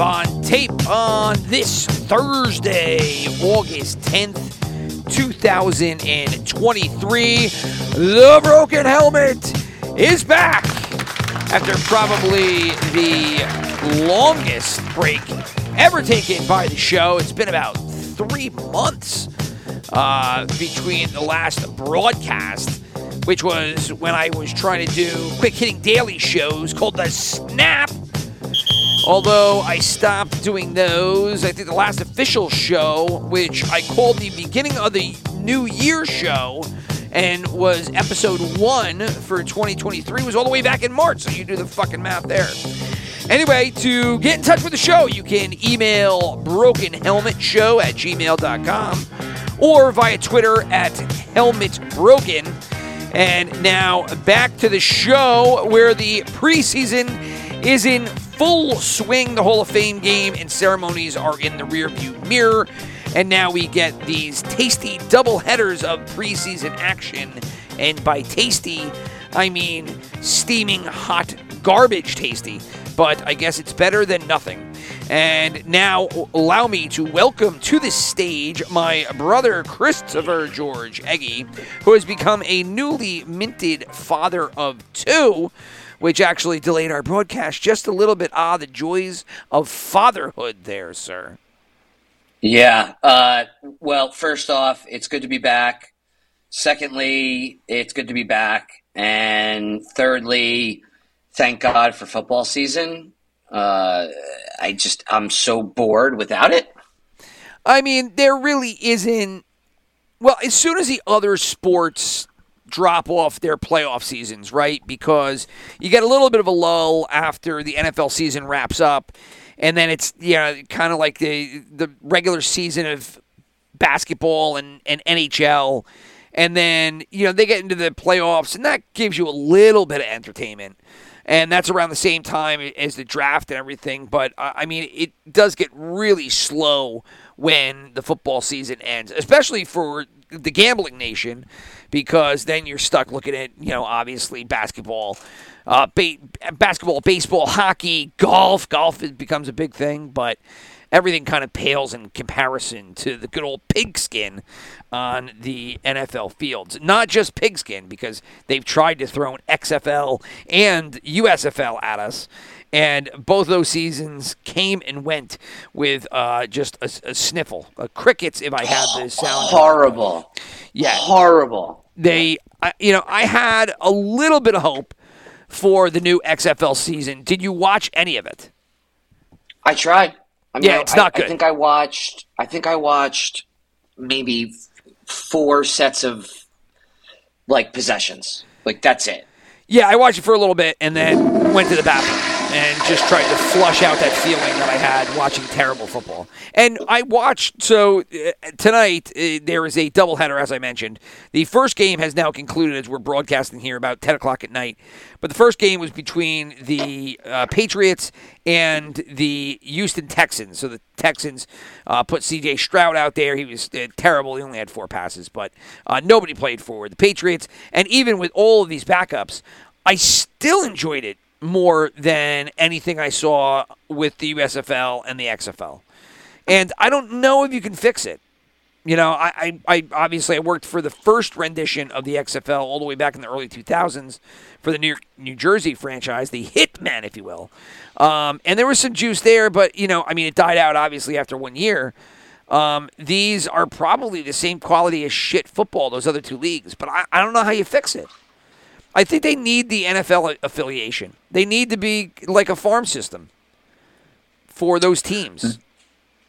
on tape on this Thursday, August 10th, 2023. The Broken Helmet is back after probably the longest break ever taken by the show. It's been about three months uh, between the last broadcast, which was when I was trying to do quick hitting daily shows called The Snap. Although I stopped doing those, I think the last official show, which I called the beginning of the New Year show, and was episode one for 2023, was all the way back in March. So you do the fucking math there. Anyway, to get in touch with the show, you can email brokenhelmetshow at gmail.com or via Twitter at helmetbroken. And now back to the show where the preseason is in full swing. The Hall of Fame game and ceremonies are in the rearview mirror. And now we get these tasty double headers of preseason action. And by tasty, I mean steaming hot garbage tasty. But I guess it's better than nothing. And now allow me to welcome to the stage my brother Christopher George Ege, who has become a newly minted father of two, which actually delayed our broadcast just a little bit. Ah, the joys of fatherhood there, sir. Yeah. Uh, well, first off, it's good to be back. Secondly, it's good to be back. And thirdly, thank God for football season. Uh, I just, I'm so bored without it. I mean, there really isn't. Well, as soon as the other sports drop off their playoff seasons, right? Because you get a little bit of a lull after the NFL season wraps up, and then it's you know kind of like the the regular season of basketball and, and NHL, and then you know they get into the playoffs, and that gives you a little bit of entertainment. And that's around the same time as the draft and everything. But uh, I mean, it does get really slow when the football season ends, especially for the gambling nation, because then you're stuck looking at, you know, obviously basketball, uh, ba- basketball, baseball, hockey, golf. Golf becomes a big thing, but everything kind of pales in comparison to the good old pigskin on the NFL fields. Not just pigskin, because they've tried to throw an XFL and USFL at us. And both those seasons came and went with uh, just a, a sniffle, a crickets. If I had the sound, Horrible. yeah, Horrible. they, I, you know, I had a little bit of hope for the new XFL season. Did you watch any of it? I tried. I Yeah, it's I- not I, think I watched. I think I watched maybe four sets of like possessions. Like that's it. Yeah, I watched it for a little bit and then went to the bathroom and just tried to flush out that feeling that I had watching terrible football. And I watched, so uh, tonight uh, there is a doubleheader, as I mentioned. The first game has now concluded as we're broadcasting here about 10 o'clock at night. But the first game was between the uh, Patriots and the Houston Texans. So the Texans uh, put C.J. Stroud out there. He was uh, terrible. He only had four passes, but uh, nobody played forward. The Patriots, and even with all of these backups, I still enjoyed it more than anything I saw with the USFL and the XFL. And I don't know if you can fix it. You know, I, I, I obviously I worked for the first rendition of the XFL all the way back in the early 2000s for the New York, New Jersey franchise, the Hitman, if you will. Um, and there was some juice there, but you know, I mean, it died out obviously after one year. Um, these are probably the same quality as shit football, those other two leagues, but I, I don't know how you fix it. I think they need the NFL affiliation. They need to be like a farm system for those teams.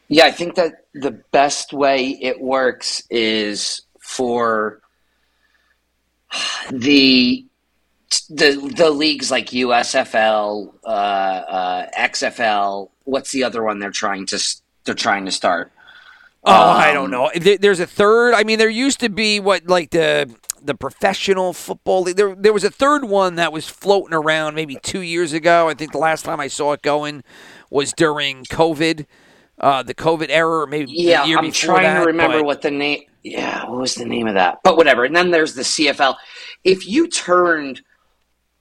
Yeah, I think that the best way it works is for the the the leagues like USFL, uh, uh, XFL. What's the other one they're trying to they're trying to start? Oh, I Um, don't know. There's a third. I mean, there used to be what like the the professional football. league. There there was a third one that was floating around maybe two years ago. I think the last time I saw it going was during COVID, uh, the COVID era, or maybe Yeah, the year I'm before trying that, to remember but- what the name. Yeah, what was the name of that? But whatever. And then there's the CFL. If you turned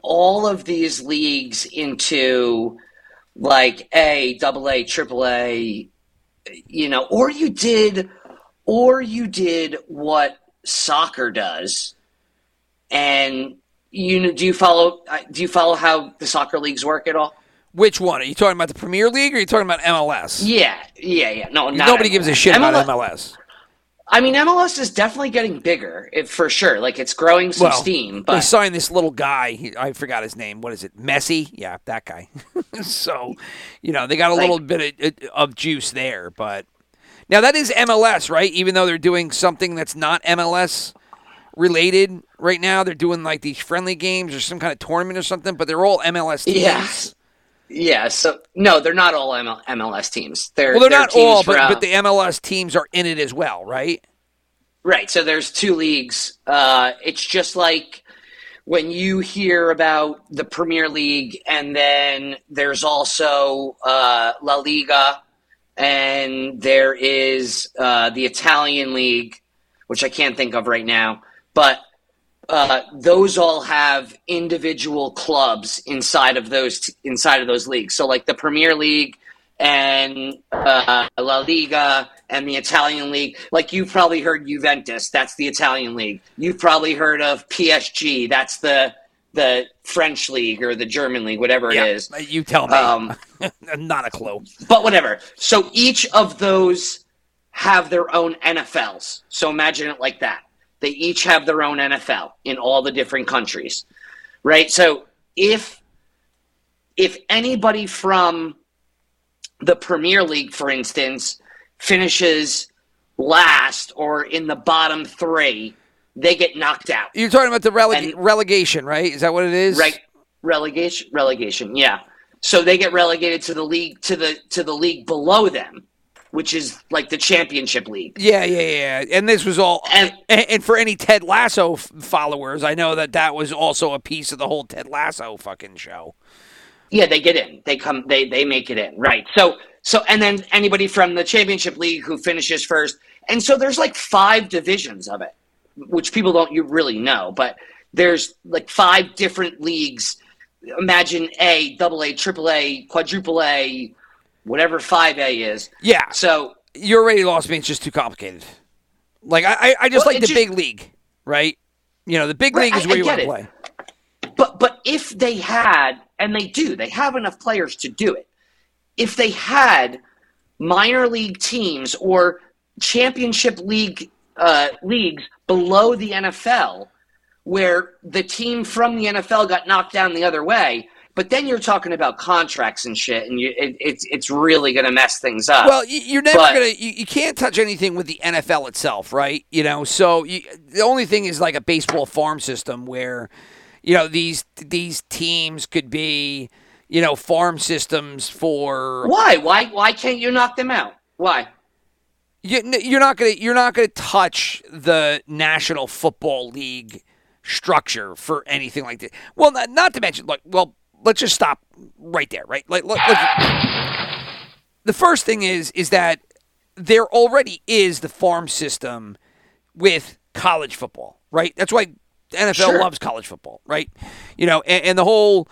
all of these leagues into like A, double A, triple A, you know, or you did, or you did what soccer does, and you know, do you follow? uh, Do you follow how the soccer leagues work at all? Which one? Are you talking about the Premier League or are you talking about MLS? Yeah, yeah, yeah. No, Nobody gives a MLS. shit about MLS MLS. I mean, MLS is definitely getting bigger, it, for sure. Like it's growing some Well, steam, they but signed this little guy. He, I forgot his name. What is it? Messi? Yeah, that guy. so, you know, they got a Like- little bit of, of juice there. But now that is MLS, right? Even though they're doing something that's not MLS related right now, they're doing like these friendly games or some kind of tournament or something. But they're all MLS teams. yeah, yeah. So no, they're not all ML, MLS teams. They're Well, they're, not all, but, from- but the MLS teams are in it as well, right? Right. So there's two leagues. Uh, it's just like when you hear about the Premier League, and then there's also uh, La Liga, and there is uh, the Italian League, which I can't think of right now. But uh, those all have individual clubs inside of those inside of those leagues. So like the Premier League and uh, La Liga and the Italian league. Like you've probably heard Juventus, that's the Italian league. You've probably heard of PSG, that's the the French league or the German league, whatever yeah. it is. You tell me. Um, not a clue. but whatever. So each of those have their own NFLs. So imagine it like that. They each have their own NFL in all the different countries. Right? So if if anybody from the Premier League, for instance, finishes last or in the bottom three, they get knocked out. You're talking about the releg- And- relegation, right? Is that what it is? Right. Relegation relegation, yeah. So they get relegated to the league to the to the league below them, which is like the championship league. Yeah, yeah, yeah. And this was all. And- And, and for any Ted Lasso f- followers, I know that that was also a piece of the whole Ted Lasso fucking show. Yeah, they get in. They come they they make it in. Right. So so and then anybody from the championship league who finishes first. And so there's like five divisions of it, which people don't you really know, but there's like five different leagues. Imagine A, double A, triple A, quadruple A, whatever five A is. Yeah, So you already lost me. It's just too complicated. Like I, I, I just Well, like the just- big league, right? You know, the big Right, league is where I you want to play. But but if they had, and they do, they have enough players to do it. If they had minor league teams or championship league uh, leagues below the NFL, where the team from the NFL got knocked down the other way, but then you're talking about contracts and shit, and you, it, it's it's really going to mess things up. Well, you- you're never gonna. You, you can't touch anything with the NFL itself, right? You know, so you, the only thing is like a baseball farm system where, you know, these these teams could be, you know, farm systems for why why why can't you knock them out? Why? You, you're not gonna you're not gonna touch the National Football League structure for anything like that. Well, not, not to mention, like, well, let's just stop right there, right? Like, let, let's, the first thing is is that there already is the farm system with college football, right? That's why the NFL Sure. loves college football, right? You know, and, and the whole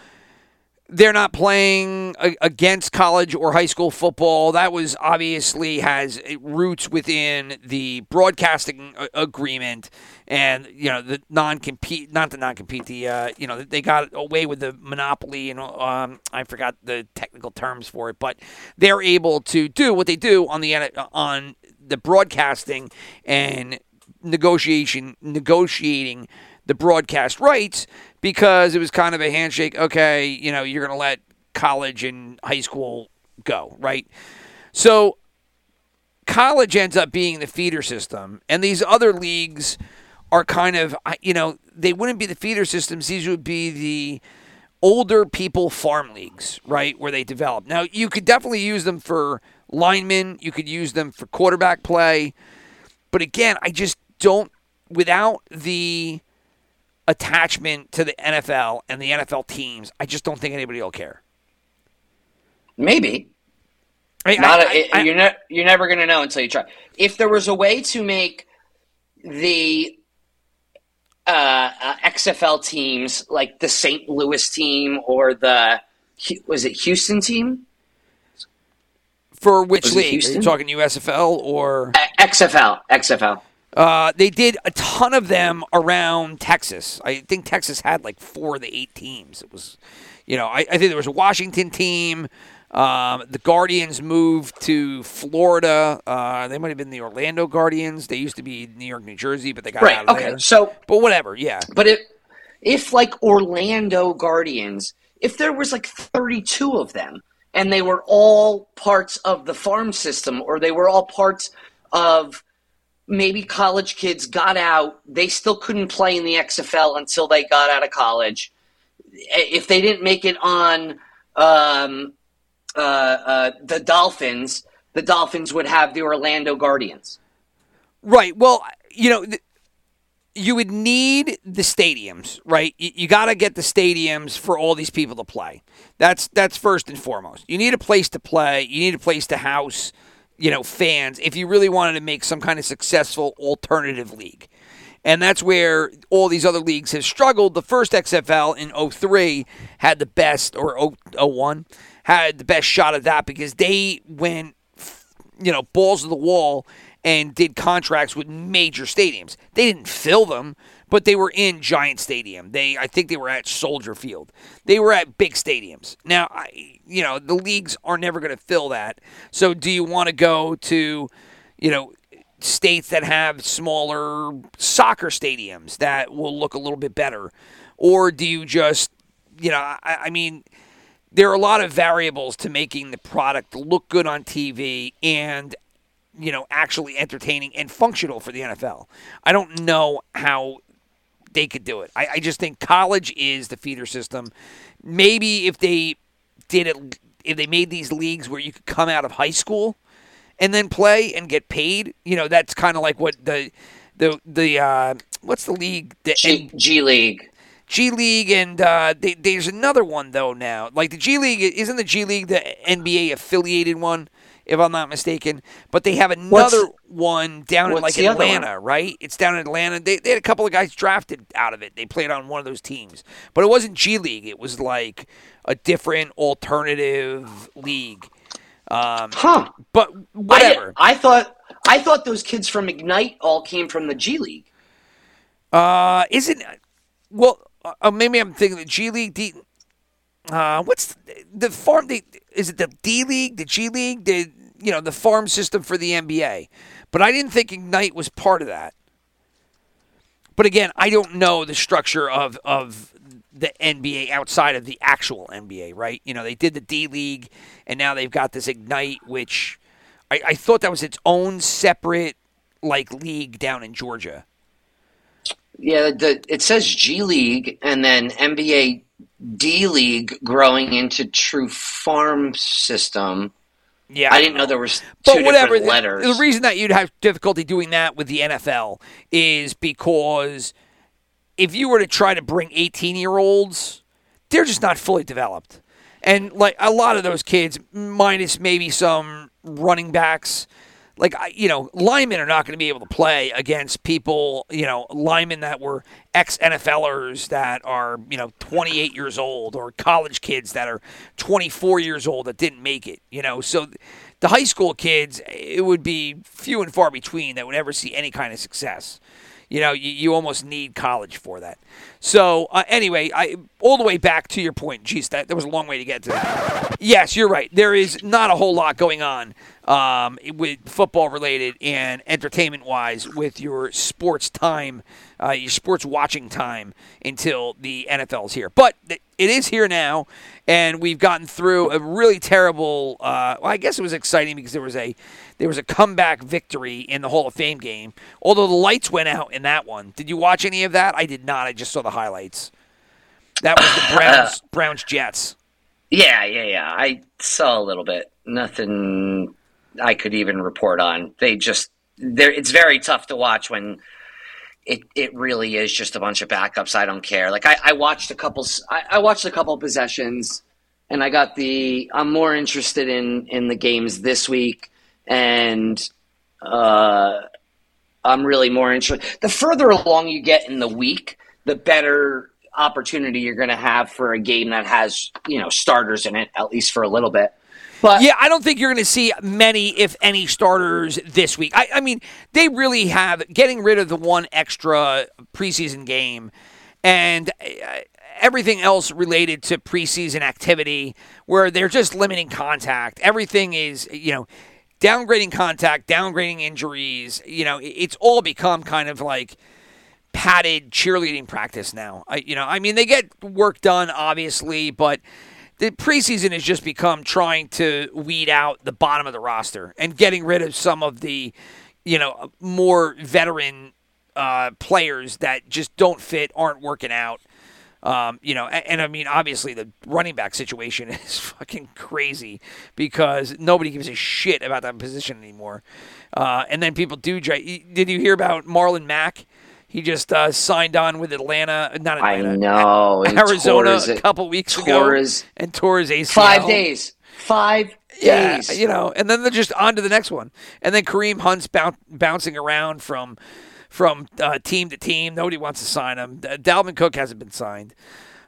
they're not playing against college or high school football. That was obviously has roots within the broadcasting agreement, and you know the non-compete, not the non-compete. The uh, you know they got away with the monopoly, and um, I forgot the technical terms for it, but they're able to do what they do on the on the broadcasting and negotiation negotiating the broadcast rights because it was kind of a handshake. Okay, you know, you're going to let college and high school go, right? So college ends up being the feeder system, and these other leagues are kind of you know they wouldn't be the feeder systems. These would be the older people farm leagues, right, where they develop. Now you could definitely use them for linemen. You could use them for quarterback play, but again, I just don't without the attachment to the NFL and the NFL teams. I just don't think anybody will care. Maybe. I, Not I- a, I- you're ne- you're never going to know until you try. If there was a way to make the uh, uh, XFL teams like the St. Louis team or the was it Houston team? for which Was league? Are you talking USFL or? Uh, XFL, XFL. Uh, they did a ton of them around Texas. I think Texas had like four of the eight teams. It was, you know, I, I think there was a Washington team. Um, the Guardians moved to Florida. Uh, they might have been the Orlando Guardians. They used to be New York, New Jersey, but they got Right. out of Okay. there. So But whatever, yeah. But if if like Orlando Guardians, if there was like 32 of them and they were all parts of the farm system or they were all parts of maybe college kids got out, they still couldn't play in the XFL until they got out of college. If they didn't make it on um, uh, uh, the Dolphins, the Dolphins would have the Orlando Guardians. Right. Well, you know, th- you would need the stadiums, right? You, you got to get the stadiums for all these people to play. That's that's first and foremost. You need a place to play. You need a place to house, you know, fans. If you really wanted to make some kind of successful alternative league. And that's where all these other leagues have struggled. The first XFL in 03 had the best, or 0- 01, had the best shot at that because they went you know, balls to the wall and did contracts with major stadiums. They didn't fill them, but they were in giant stadium. They I think they were at Soldier Field. They were at big stadiums. Now, I you know, the leagues are never going to fill that. So do you want to go to, you know, states that have smaller soccer stadiums that will look a little bit better? Or do you just, you know, I, I mean, there are a lot of variables to making the product look good on TV and you know actually entertaining and functional for the NFL. I don't know how they could do it. I, I just think college is the feeder system. Maybe if they did it, if they made these leagues where you could come out of high school and then play and get paid, you know, that's kind of like what the the the uh, what's the league? The G, G League. G League and uh, they, there's another one though now. Like the G League isn't the G League the NBA affiliated one, if I'm not mistaken. But they have another What's- one down in like the other one? Atlanta, right? It's down in Atlanta. They, they had a couple of guys drafted out of it. They played on one of those teams, but it wasn't G League. It was like a different alternative league. Um, Huh. but I, whatever. I thought I thought those kids from Ignite all came from the G League. Uh, isn't well? Uh, maybe I'm thinking the G League. D, uh, what's the, the farm? The, is it the D League, the G League, the you know the farm system for the NBA? But I didn't think Ignite was part of that. But again, I don't know the structure of of the NBA outside of the actual NBA, right? You know, they did the D League, and now they've got this Ignite, which I, I thought that was its own separate like league down in Georgia. Yeah, the, it says G League and then NBA D League growing into True Farm System. Yeah, I didn't know there was two but whatever. different the- letters. The, reason that you'd have difficulty doing that with the NFL is because if you were to try to bring 18 year olds, they're just not fully developed. And like a lot of those kids, minus maybe some running backs, like you know, linemen are not going to be able to play against people, you know, linemen that were ex NFLers that are you know 28 years old or college kids that are 24 years old that didn't make it. You know, so the high school kids, it would be few and far between that would ever see any kind of success. You know, you, you almost need college for that. So uh, anyway, I all the way back to your point. Geez, that, that was a long way to get to. That. Yes, you're right. There is not a whole lot going on um, with football related and entertainment wise with your sports time, uh, your sports watching time until the NFL's here. But it is here now, and we've gotten through a really terrible. Uh, well, I guess it was exciting because there was a there was a comeback victory in the Hall of Fame game. Although the lights went out in that one. Did you watch any of that? I did not. I just saw the highlights. That was the Browns Browns Jets. Yeah, yeah, yeah. I saw a little bit. Nothing I could even report on. They just there. It's very tough to watch when it it really is just a bunch of backups. I don't care. Like I, I watched a couple. I, I watched a couple possessions, and I got the. I'm more interested in in the games this week, and uh, I'm really more interested. The further along you get in the week, the better opportunity you're going to have for a game that has you know starters in it at least for a little bit. But yeah, I don't think you're going to see many, if any, starters this week. I, I, mean, they really have getting rid of the one extra preseason game and uh, everything else related to preseason activity, where they're just limiting contact. Everything is, you know, downgrading contact, downgrading injuries. You know, it's all become kind of like padded cheerleading practice now. I, you know, I mean, they get work done, obviously, but the preseason has just become trying to weed out the bottom of the roster and getting rid of some of the, you know, more veteran uh, players that just don't fit, aren't working out. Um, you know, and, and, I mean, obviously the running back situation is fucking crazy because nobody gives a shit about that position anymore. Uh, and then people do. Did you hear about Marlon Mack? He just uh, signed on with Atlanta, not Atlanta. I know Arizona a couple weeks ago, and tore his ACL. Five days. Five yeah, days. you know, and then they're just on to the next one, and then Kareem Hunt's bouncing around from from uh, team to team. Nobody wants to sign him. Dalvin Cook hasn't been signed.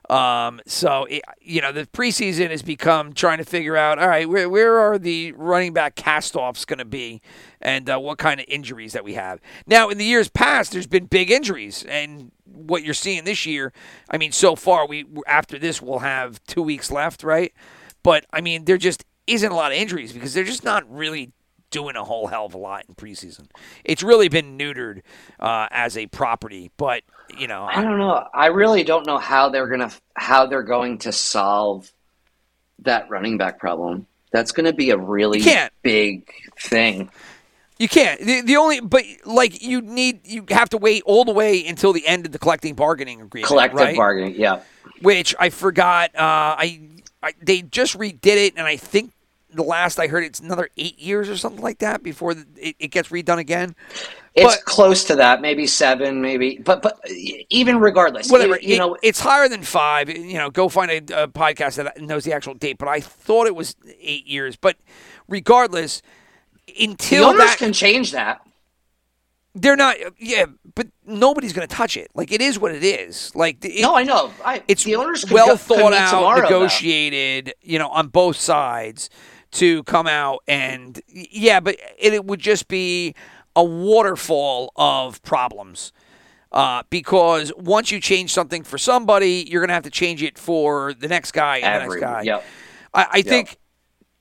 Um, so it, you know the preseason has become trying to figure out. All right, where where are the running back castoffs going to be, and uh, what kind of injuries that we have. Now, in the years past, there's been big injuries, and what you're seeing this year. I mean, so far we after this we'll have two weeks left, right? But I mean, there just isn't a lot of injuries because they're just not really doing a whole hell of a lot in preseason. It's really been neutered uh, as a property, but you know, I don't know. I really don't know how they're gonna how they're going to solve that running back problem. That's going to be a really big thing. You can't. The, the only, but like you need, you have to wait all the way until the end of the collecting bargaining agreement. Collective right? bargaining, yeah. Which I forgot. Uh, I, I they just redid it, and I think the last I heard it's another eight years or something like that before it, it gets redone again. It's but, close to that, maybe seven, maybe. But but even regardless, whatever. You, you know, it's higher than five. You know, go find a, a, podcast that knows the actual date. But I thought it was eight years. But regardless, until the owners that, can change that. They're not, yeah, but nobody's going to touch it. Like it is what it is. Like it, no, I know. I, it's the owners well go, thought out, tomorrow, negotiated. Though. You know, on both sides to come out and yeah, but it, it would just be a waterfall of problems. Uh, because once you change something for somebody, you're going to have to change it for the next guy and Every, the next guy. Yep. I, I yep. think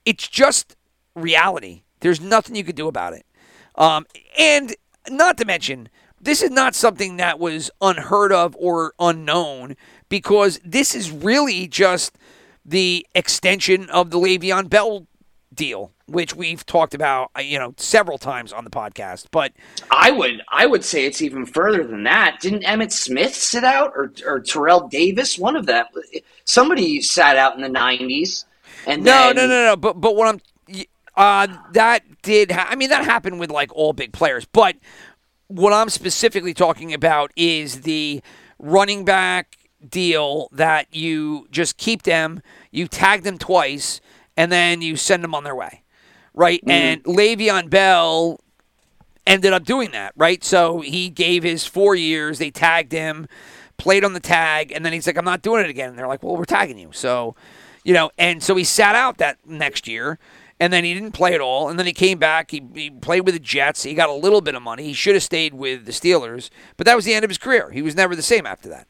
it's just reality. There's nothing you could do about it. Um, and not to mention, this is not something that was unheard of or unknown because this is really just the extension of the Le'Veon Bell deal, which we've talked about, uh, you know, several times on the podcast. But I would, I would say it's even further than that. Didn't Emmitt Smith sit out, or, or Terrell Davis? One of them. Somebody sat out in the '90s. And no, then... no, no, no. But but what I'm, uh, that did. Ha- I mean, that happened with like all big players. But what I'm specifically talking about is the running back deal that you just keep them, you tag them twice and then you send them on their way, right? Mm-hmm. And Le'Veon Bell ended up doing that, right? So he gave his four years. They tagged him, played on the tag, and then he's like, "I'm not doing it again." And they're like, "Well, we're tagging you." So, you know, and so he sat out that next year. And then he didn't play at all. And then he came back. He, he played with the Jets. He got a little bit of money. He should have stayed with the Steelers. But that was the end of his career. He was never the same after that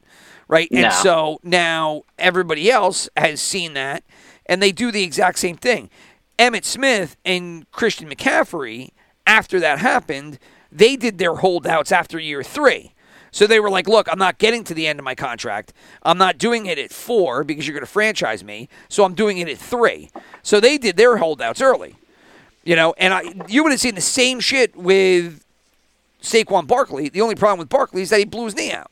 right? And so now everybody else has seen that, and they do the exact same thing. Emmitt Smith and Christian McCaffrey, after that happened, they did their holdouts after year three. So they were like, look, I'm not getting to the end of my contract. I'm not doing it at four because you're going to franchise me. So I'm doing it at three. So they did their holdouts early. You know, and I, you would have seen the same shit with Saquon Barkley. The only problem with Barkley is that he blew his knee out.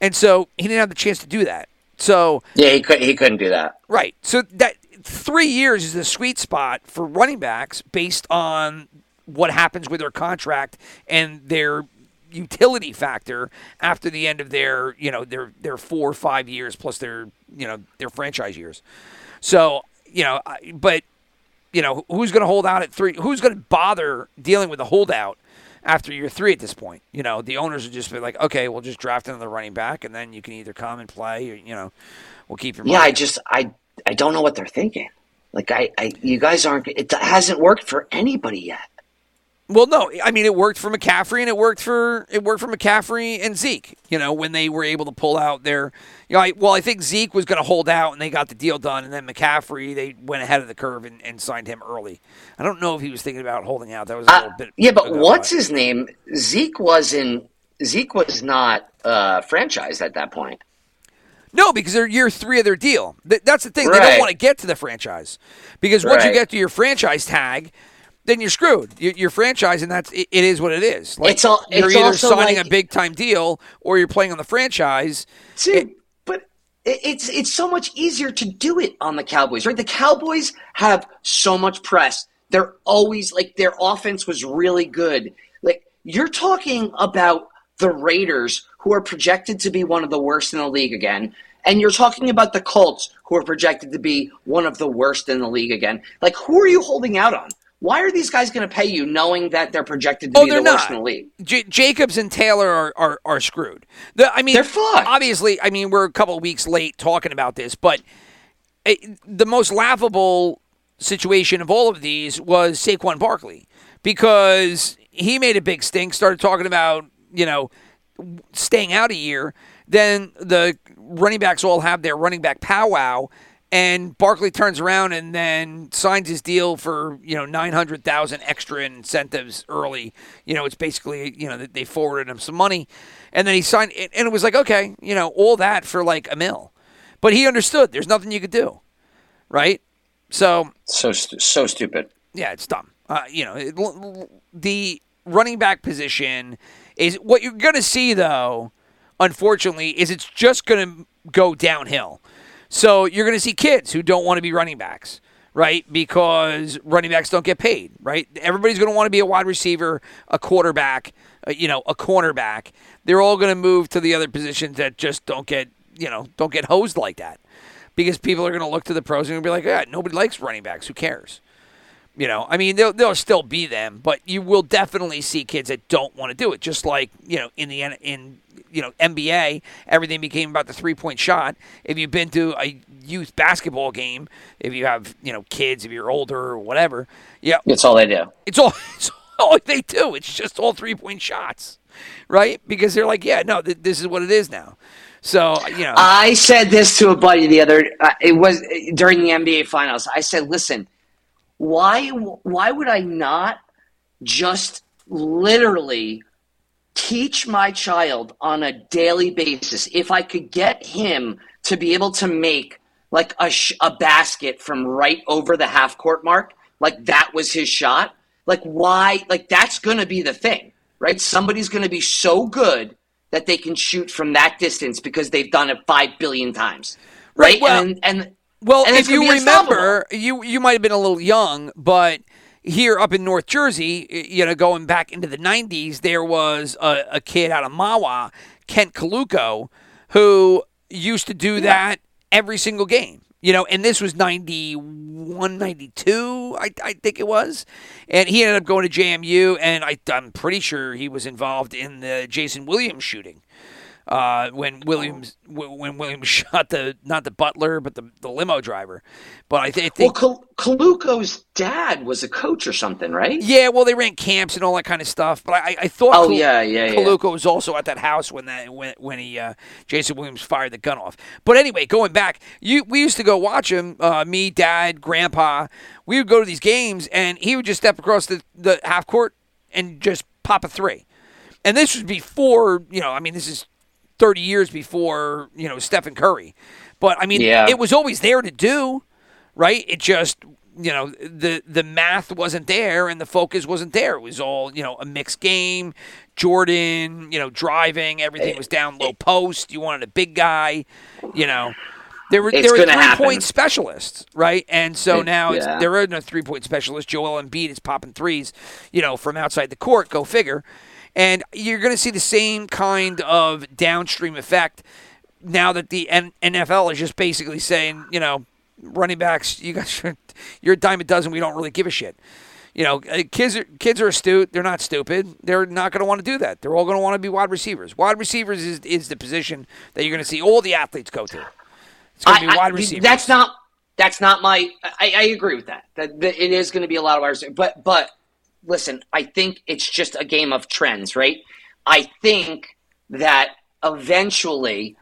And so he didn't have the chance to do that. So Yeah, he could he couldn't do that. Right. So that three years is the sweet spot for running backs based on what happens with their contract and their utility factor after the end of their, you know, their their four or five years plus their, you know, their franchise years. So, you know, but you know, who's going to hold out at three? Who's going to bother dealing with a holdout after year three at this point? You know, the owners would just be like, okay, we'll just draft another running back, and then you can either come and play, or you know, we'll keep your Yeah, money. I just I I don't know what they're thinking. Like I, I you guys aren't. It hasn't worked for anybody yet. Well, no, I mean it worked for McCaffrey and it worked for it worked for McCaffrey and Zeke. You know when they were able to pull out their, you know, I, well I think Zeke was going to hold out and they got the deal done, and then McCaffrey they went ahead of the curve and, and signed him early. I don't know if he was thinking about holding out. That was a Uh, bit. yeah, but what's his name? Zeke wasn't. Zeke was not uh, franchised at that point. No, because they're year three of their deal. Th- That's the thing. They don't want to get to the franchise because once you get to your franchise tag, then you're screwed. You're, you're franchise, and that's it, it is what it is. Like, It's all- you're it's either signing like- a big time deal or you're playing on the franchise. But it- it's it's so much easier to do it on the Cowboys, right? The Cowboys have so much press. They're always like their offense was really good. Like you're talking about the Raiders, who are projected to be one of the worst in the league again, and you're talking about the Colts, who are projected to be one of the worst in the league again. Like, who are you holding out on? Why are these guys going to pay you knowing that they're projected to Oh, be the worst in the league? J- Jacobs and Taylor are, are, are screwed. The, I mean, They're fucked. Obviously, I mean, we're a couple of weeks late talking about this, but eh, the most laughable situation of all of these was Saquon Barkley because he made a big stink, started talking about, you know, staying out a year. Then the running backs all have their running back powwow, and Barkley turns around and then signs his deal for you know nine hundred thousand extra incentives early. You know, it's basically you know they forwarded him some money, and then he signed, and it was like okay, you know, all that for like a mill, but he understood there's nothing you could do, right? So So so stupid. yeah, it's dumb. Uh, you know, it, the running back position is what you're going to see, though. Unfortunately, is it's just going to go downhill. So you're going to see kids who don't want to be running backs, right? Because running backs don't get paid, right? Everybody's going to want to be a wide receiver, a quarterback, uh, you know, a cornerback. They're all going to move to the other positions that just don't get, you know, don't get hosed like that. Because people are going to look to the pros and be like, yeah, nobody likes running backs. Who cares? You know, I mean, there'll, there'll still be them, but you will definitely see kids that don't want to do it. Just like you know, in the in you know NBA, everything became about the three point shot. If you've been to a youth basketball game, if you have you know kids, if you're older or whatever, yeah, That's all they do. it's all it's all they do. It's just all three point shots, right? Because they're like, yeah, no, th- this is what it is now. So you know, I said this to a buddy the other. Uh, it was during the NBA Finals. I said, "Listen, why why would I not just literally teach my child on a daily basis if I could get him to be able to make like a sh- a basket from right over the half court mark, like that was his shot. Like why? Like that's going to be the thing, right? Somebody's going to be so good that they can shoot from that distance because they've done it five billion times, Right, right? well- and and Well, and if you remember, you you might have been a little young, but here up in North Jersey, you know, going back into the '90s, there was a, a kid out of Mahwah, Kent Culuko, who used to do that every single game. You know, and this was 91, 92, I, I think it was. And he ended up going to JMU, and I, I'm pretty sure he was involved in the Jayson Williams shooting uh, when Williams w- when Williams shot the not the butler but the, the limo driver. But I, th- I Well, think Kal- Culuko's dad was a coach or something, right? yeah, well they ran camps and all that kind of stuff. But I, I thought Oh, Kal- yeah, yeah, yeah. Culuko was also at that house when that when when he uh, Jayson Williams fired the gun off. But anyway, going back, you we used to go watch him. Uh, me, Dad, Grandpa. We would go to these games, and he would just step across the, the half court and just pop a three. And this was before, you know, I mean, this is 30 years before, you know, Stephen Curry. But I mean, Yeah. it was always there to do, right? It just, you know, the the math wasn't there and the focus wasn't there. It was all, you know, a mixed game. Jordan, you know, driving, everything eh, was down low eh. post. You wanted a big guy, you know. There were It's there were three happen. point specialists, right? And so It- now it's, yeah. there are no three point specialists. Joel Embiid is popping threes, you know, from outside the court. Go figure. And you're going to see the same kind of downstream effect now that the N- NFL is just basically saying, you know, running backs, you guys, are, you're a dime a dozen. We don't really give a shit. You know, uh, kids are kids are astute. They're not stupid. They're not going to want to do that. They're all going to want to be wide receivers. Wide receivers is, is the position that you're going to see all the athletes go to. It's going to be I- I- wide receivers. That's not. That's not my. I, I agree with that. That, that it is going to be a lot of wide receivers. But but listen, I think it's just a game of trends, right? I think that eventually,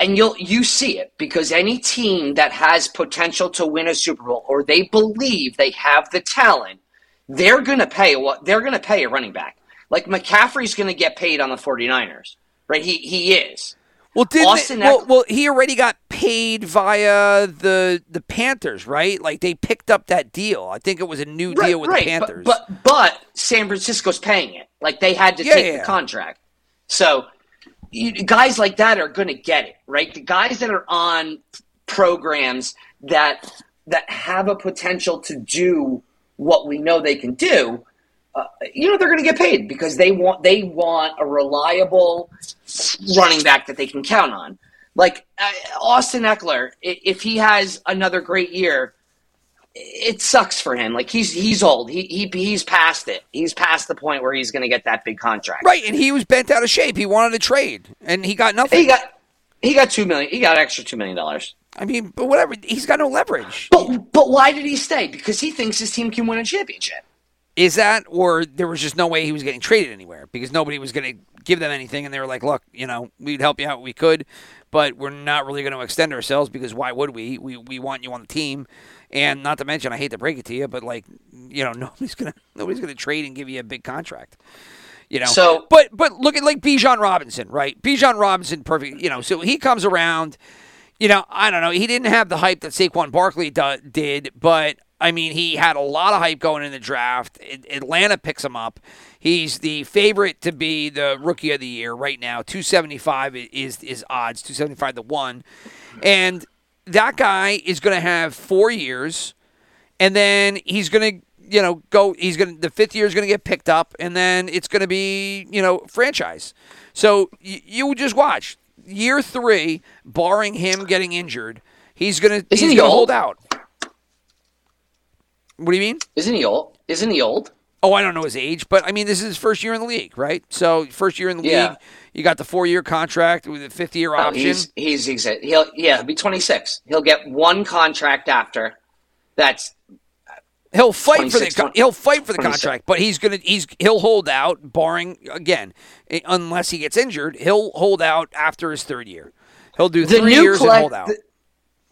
and you'll you see it because any team that has potential to win a Super Bowl or they believe they have the talent, they're going to pay what they're going to pay a running back. Like McCaffrey's going to get paid on the 49ers, right? He he is. Well, did Austin well, well, he already got paid via the the Panthers, right? Like they picked up that deal. I think it was a new deal with the but- Panthers. But, but San Francisco's paying it. Like they had to Yeah, take yeah, the contract. So you, guys like that are going to get it, right? The guys that are on programs that that have a potential to do what we know they can do, uh, you know, they're going to get paid because they want they want a reliable running back that they can count on. Like uh, Austin Ekeler, if he has another great year, it sucks for him. Like he's he's old. He he he's past it. He's past the point where he's going to get that big contract. right, and he was bent out of shape. He wanted to trade, and he got nothing. He got he got two million. He got extra two million dollars. I mean, but whatever. He's got no leverage. But but why did he stay? Because he thinks his team can win a championship. Is that, or there was just no way he was getting traded anywhere because nobody was going to give them anything, and they were like, "Look, you know, we'd help you out, we could, but we're not really going to extend ourselves because why would we? We we want you on the team, and not to mention, I hate to break it to you, but like, you know, nobody's gonna nobody's gonna trade and give you a big contract." You know, So- but but look at like Bijan Robinson, right? Bijan Robinson, perfect. You know, so he comes around. You know, I don't know. He didn't have the hype that Saquon Barkley do, did, but I mean, he had a lot of hype going in the draft. It, Atlanta picks him up. He's the favorite to be the rookie of the year right now. Two seventy five is is odds. Two seventy five to one, and that guy is going to have four years, and then he's going to you know go. He's going the fifth year is going to get picked up, and then it's going to be you know franchise. So y- you just watch year three, barring him getting injured, he's going to Isn't he's he to hold out. What do you mean? Isn't he old? Isn't he old? Oh, I don't know his age, but I mean, this is his first year in the league, right? So, first year in the Yeah. league, you got the four year contract with a fifth year Oh, option. he's he's he'll yeah he'll be twenty six. He'll get one contract after. That's he'll fight for the 26, con- he'll fight for the 26. contract, but he's gonna he's he'll hold out, barring again, eh, unless he gets injured, he'll hold out after his third year. He'll do the three years and hold out. the-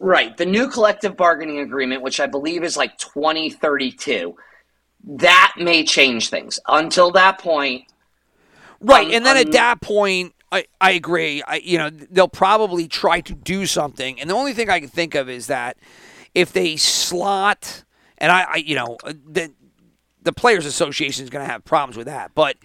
right. The new collective bargaining agreement, which I believe is like twenty thirty two. That may change things. Until that point, Right, Um, and then um, at that point, I, I agree. I you know they'll probably try to do something, and the only thing I can think of is that if they slot, and I, I you know the the players' association is going to have problems with that, but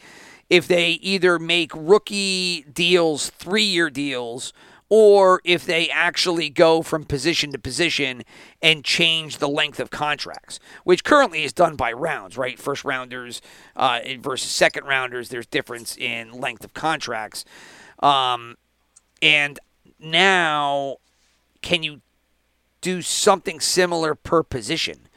if they either make rookie deals three year deals. Or if they actually go from position to position and change the length of contracts, which currently is done by rounds, right? First rounders uh, versus second rounders, there's difference in length of contracts. Um, and now, can you do something similar per position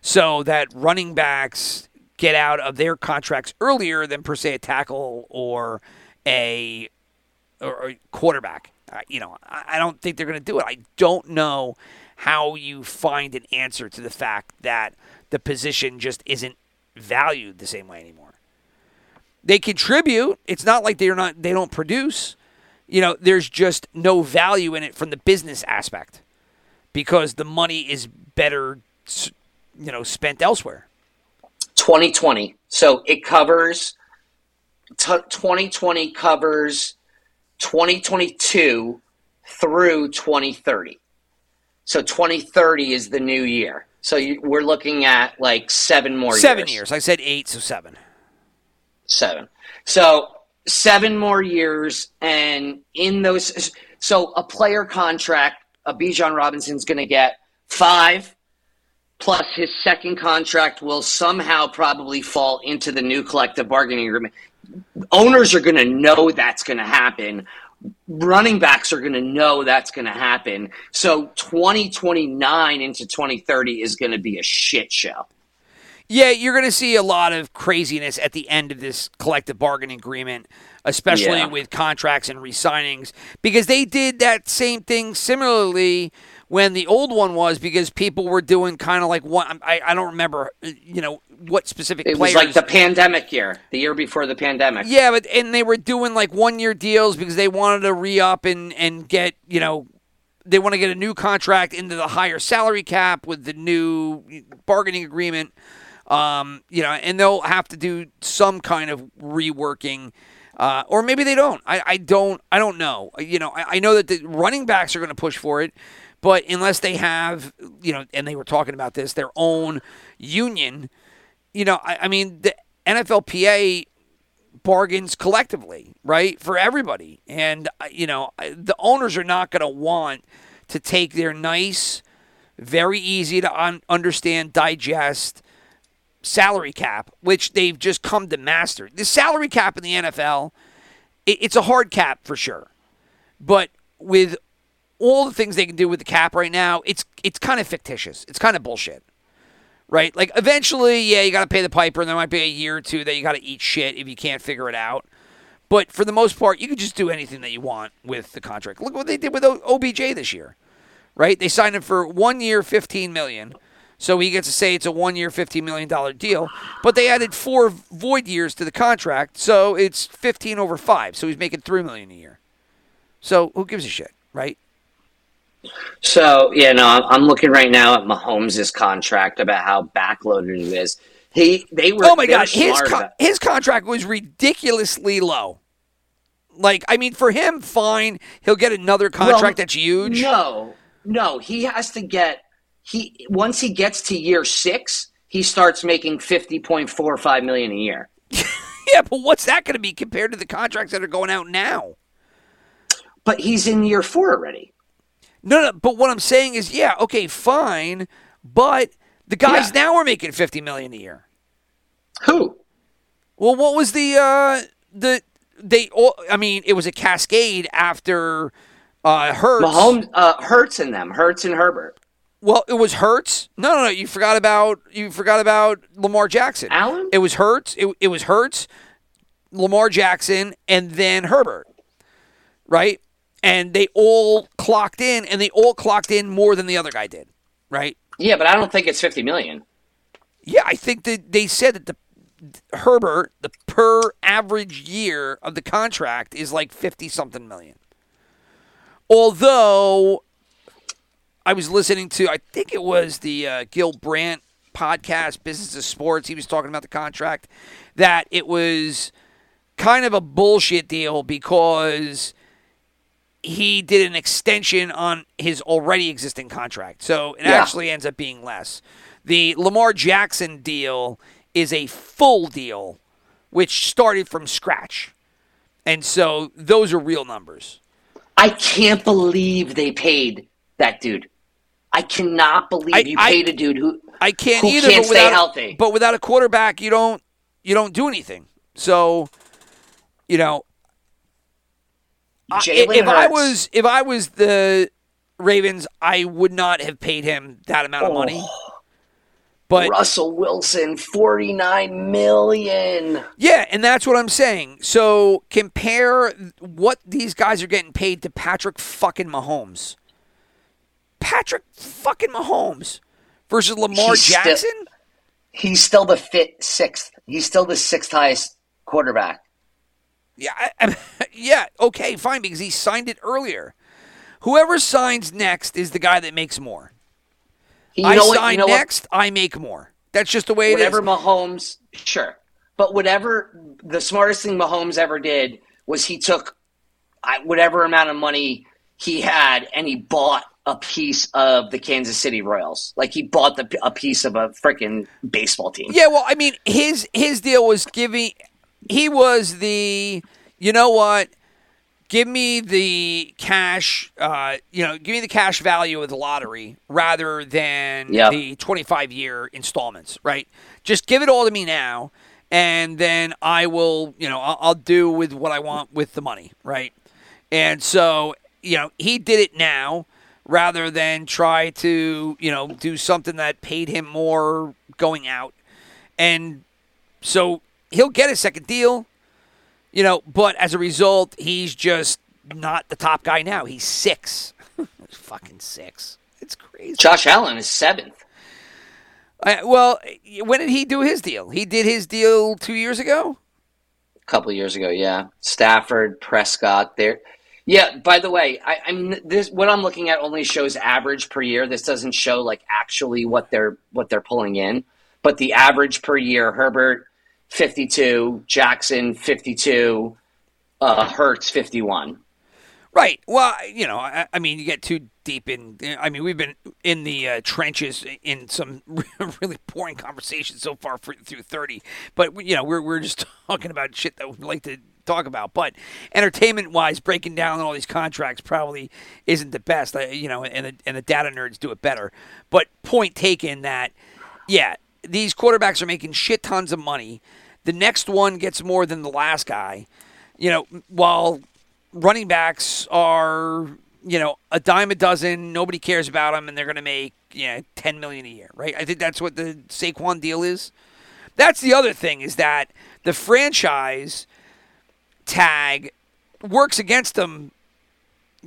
so that running backs get out of their contracts earlier than per se a tackle or a or, or quarterback. Uh, you know, I, I don't think they're going to do it. I don't know how you find an answer to the fact that the position just isn't valued the same way anymore. They contribute. It's not like they're not they don't produce. You know, there's just no value in it from the business aspect because the money is better you know spent elsewhere. 2020. So it covers t- 2020 covers 2022 through 2030. So 2030 is the new year. So you, we're looking at like seven more Seven years. years. I said eight, so seven. Seven. So seven more years, and in those, so a player contract, a Bijan Robinson's going to get five, plus his second contract will somehow probably fall into the new collective bargaining agreement. Owners are going to know that's going to happen. Running backs are going to know that's going to happen. So 2029 into 2030 is going to be a shit show. Yeah, you're going to see a lot of craziness at the end of this collective bargaining agreement, especially Yeah. with contracts and re-signings, because they did that same thing similarly when the old one was because people were doing kind of like what I, I don't remember, you know, what specific It players. was like the pandemic year, the year before the pandemic. Yeah, but and they were doing like one year deals because they wanted to re up and and get you know they want to get a new contract into the higher salary cap with the new bargaining agreement. Um, you know, and they'll have to do some kind of reworking. Uh, or maybe they don't. I, I don't. I don't know. You know, I, I know that the running backs are going to push for it, but unless they have, you know, and they were talking about this, their own union. You know, I, I mean, the NFLPA bargains collectively, right, for everybody. And, uh, you know, the owners are not going to want to take their nice, very easy to un- understand, digest salary cap, which they've just come to master. The salary cap in the NFL, it, it's a hard cap for sure. But with all the things they can do with the cap right now, it's it's kind of fictitious. It's kind of bullshit right? Like eventually, yeah, you got to pay the piper, and there might be a year or two that you got to eat shit if you can't figure it out. But for the most part, you can just do anything that you want with the contract. Look what they did with OBJ this year, right? They signed him for one year, fifteen million. So he gets to say it's a one year, $15 million deal. But they added four void years to the contract. So it's 15 over five. So he's making 3 million a year. So who gives a shit, right? So yeah, no, I'm, looking right now at Mahomes' contract about how backloaded it is. He, they were. Oh my god, his con- his contract was ridiculously low. Like, I mean, for him, fine, he'll get another contract Well, that's huge. No, no, he has to get he once he gets to year six, he starts making fifty point four five million a year. Yeah, but what's that going to be compared to the contracts that are going out now? But he's in year four already. No, no. But what I'm saying is, yeah, okay, fine, but the guys Yeah. now are making 50 million a year. Who? Well, what was the uh the they? all I mean, it was a cascade after uh Hurts. Mahomes, uh, Hurts in them. Hurts and Herbert. Well, it was Hurts. No, no, no. You forgot about you forgot about Lamar Jackson. Allen? It was Hurts. It, it was Hurts, Lamar Jackson, and then Herbert. Right, and they all clocked in, and they all clocked in more than the other guy did. Right. Yeah, but I don't think it's fifty million. Yeah, I think that they said that the Herbert, the per average year of the contract is like fifty something million. Although I was listening to, I think it was the uh, Gil Brandt podcast, Business of Sports. He was talking about the contract that it was kind of a bullshit deal because he did an extension on his already existing contract. So it Yeah. actually ends up being less. The Lamar Jackson deal is a full deal, which started from scratch. And so those are real numbers. I can't believe they paid that dude. I cannot believe I- you I- paid a dude who I can't Who either. can't but stay without, healthy. But without a quarterback, you don't you don't do anything. So, you know, Jalen if I was if I was the Ravens, I would not have paid him that amount of money. Oh. But Russell Wilson, forty nine million. Yeah, and that's what I'm saying. So compare what these guys are getting paid to Patrick fucking Mahomes. Patrick fucking Mahomes versus Lamar He's still- Jackson? He's still the fit sixth. He's still the sixth highest quarterback. Yeah, I, I- yeah, okay, fine because he signed it earlier. Whoever signs next is the guy that makes more. You I know what? sign You know what? next, I make more. That's just the way it is. whatever Mahomes, sure, but whatever the smartest thing Mahomes ever did was he took whatever amount of money he had and he bought a piece of the Kansas City Royals. Like he bought the, a piece of a freaking baseball team. Yeah, well, I mean, his his deal was giving. He was the, you know what? Give me the cash. Uh, you know, give me the cash value of the lottery rather than Yep. the twenty-five year installments. Right? Just give it all to me now, and then I will. You know, I'll, I'll do with what I want with the money. Right? And so, you know, he did it now rather than try to, you know, do something that paid him more going out. And so he'll get a second deal, you know, but as a result, he's just not the top guy now. He's six. He's fucking six. It's crazy. Josh Allen is seventh. I, well, when did he do his deal? He did his deal two years ago? A couple years ago, yeah. Stafford, Prescott, there. Yeah. By the way, I, I'm this. What I'm looking at only shows average per year. This doesn't show like actually what they're what they're pulling in. But the average per year: Herbert, 52; Jackson, 52; uh, Hurts, 51. Right. Well, you know, I, I mean, you get too deep in. I mean, we've been in the uh, trenches in some really boring conversations so far for, through thirty. But you know, we're we're just talking about shit that we like to talk about. But entertainment wise, breaking down all these contracts probably isn't the best. uh, You know, and the, and the data nerds do it better. But point taken that, yeah, these quarterbacks are making shit tons of money. The next one gets more than the last guy. You know, while running backs are you know a dime a dozen. Nobody cares about them, and they're going to make you know ten million a year, right? I think that's what the Saquon deal is. That's the other thing is that the franchise tag works against them,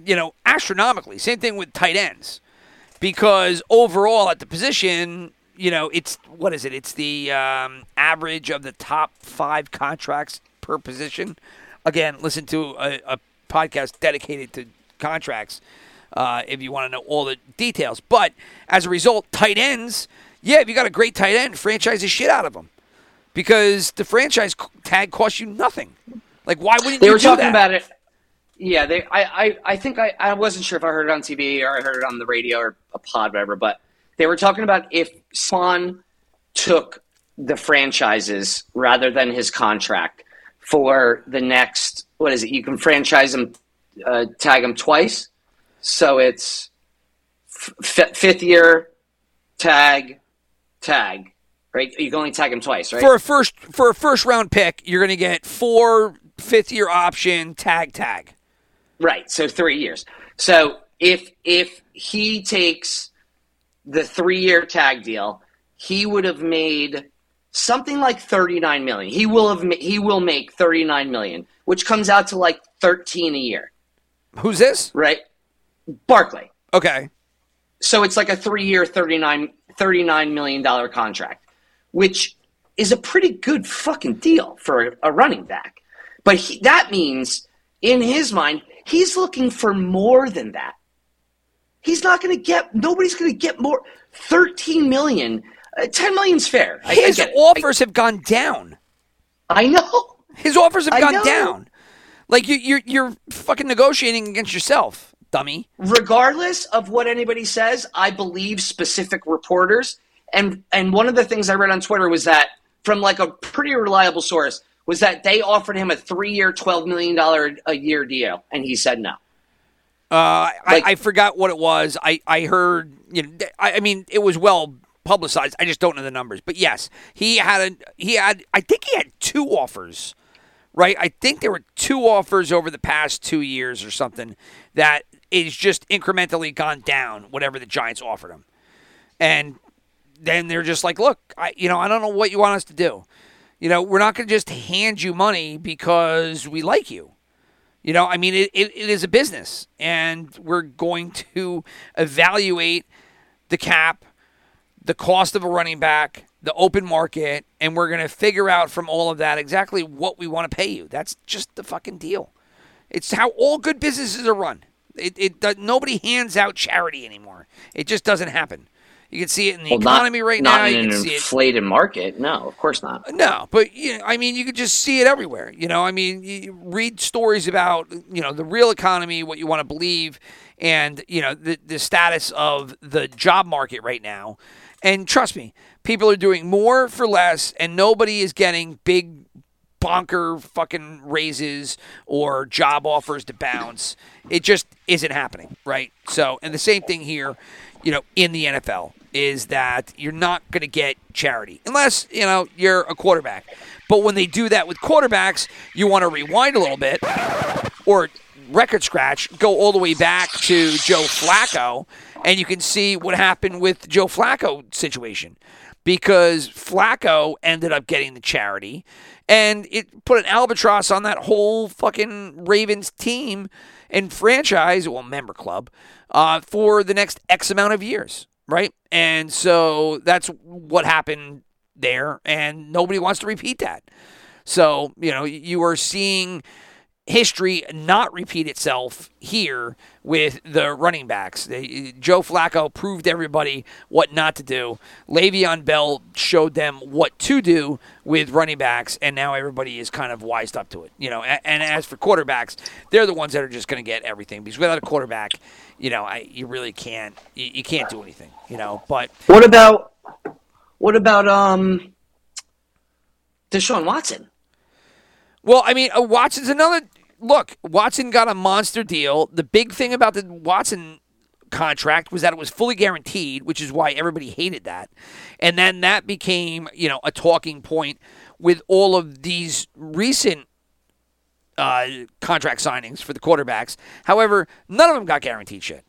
you know, astronomically. Same thing with tight ends, because overall at the position, you know, it's what is it? It's the um, average of the top five contracts per position. Again, listen to a, a podcast dedicated to contracts uh, if you want to know all the details. But as a result, tight ends, yeah, if you got a great tight end, franchise the shit out of them because the franchise tag costs you nothing. Like, why wouldn't They you were talking that? about it. Yeah, they. I, I, I think I, I wasn't sure if I heard it on TV or I heard it on the radio or a pod, whatever. But they were talking about if Saquon took the franchises rather than his contract for the next. What is it? You can franchise him, uh, tag him twice. So it's f- fifth year tag, tag. Right? You can only tag him twice, right? for a first for a first round pick, you're going to get four fifth year option tag tag. Right. So three years. So if if he takes the three year tag deal, he would have made something like thirty nine million. He will have he will make thirty nine million, which comes out to like thirteen a year. Who's this? Right. Barkley. Okay. So it's like a three year, 39, $39 million contract, which is a pretty good fucking deal for a running back. But he, that means, in his mind, he's looking for more than that. He's not going to get, nobody's going to get more. 13 million, uh, 10 million's fair. I, I His it. offers have gone down. I, I know. His offers have I gone down. Like you, you're you're fucking negotiating against yourself, dummy. regardless of what anybody says, I believe specific reporters. And and one of the things I read on Twitter was that from like a pretty reliable source was that they offered him a three year, twelve million dollar a year deal, and he said no. Uh, Like- I, I forgot what it was. I, I heard, you know, I, I mean, it was well publicized. I just don't know the numbers. But yes, he had a, he had, I think he had two offers, right? I think there were two offers over the past two years or something that is just incrementally gone down, whatever the Giants offered him. And then they're just like, look, I, you know, I don't know what you want us to do. You know, we're not going to just hand you money because we like you. You know, I mean, it, it, it is a business, and we're going to evaluate the cap, the cost of a running back, the open market, and we're going to figure out from all of that exactly what we want to pay you. That's just the fucking deal. It's how all good businesses are run. It, it nobody hands out charity anymore. It just doesn't happen. You can see it in the Well, not- economy right not now. in You an can see it inflated market. No, of course not. no, but you know, I mean, you could just see it everywhere. You know, I mean, you read stories about you know the real economy, what you want to believe, and you know the the status of the job market right now. And trust me, people are doing more for less, and nobody is getting big bonker fucking raises or job offers to bounce. It just isn't happening, right? So, and the same thing here, you know, in the NFL is that you're not going to get charity unless, you know, you're a quarterback. But when they do that with quarterbacks, you want to rewind a little bit or record scratch, go all the way back to Joe Flacco, and you can see what happened with Joe Flacco situation because Flacco ended up getting the charity, and it put an albatross on that whole fucking Ravens team and franchise, well, member club, uh, for the next X amount of years, right? And so that's what happened there, and nobody wants to repeat that. So, you know, you are seeing history not repeat itself here with the running backs. They, Joe Flacco proved everybody what not to do. Le'Veon Bell showed them what to do with running backs, and now everybody is kind of wised up to it. You know, and, and as for quarterbacks, they're the ones that are just going to get everything because without a quarterback, you know, I, you really can't you, you can't do anything. You know, but What about what about um Deshaun Watson? Well, I mean, uh, Watson's another look. Watson got a monster deal. The big thing about the Watson contract was that it was fully guaranteed, which is why everybody hated that. And then that became, you know, a talking point with all of these recent uh, contract signings for the quarterbacks. However, none of them got guaranteed shit.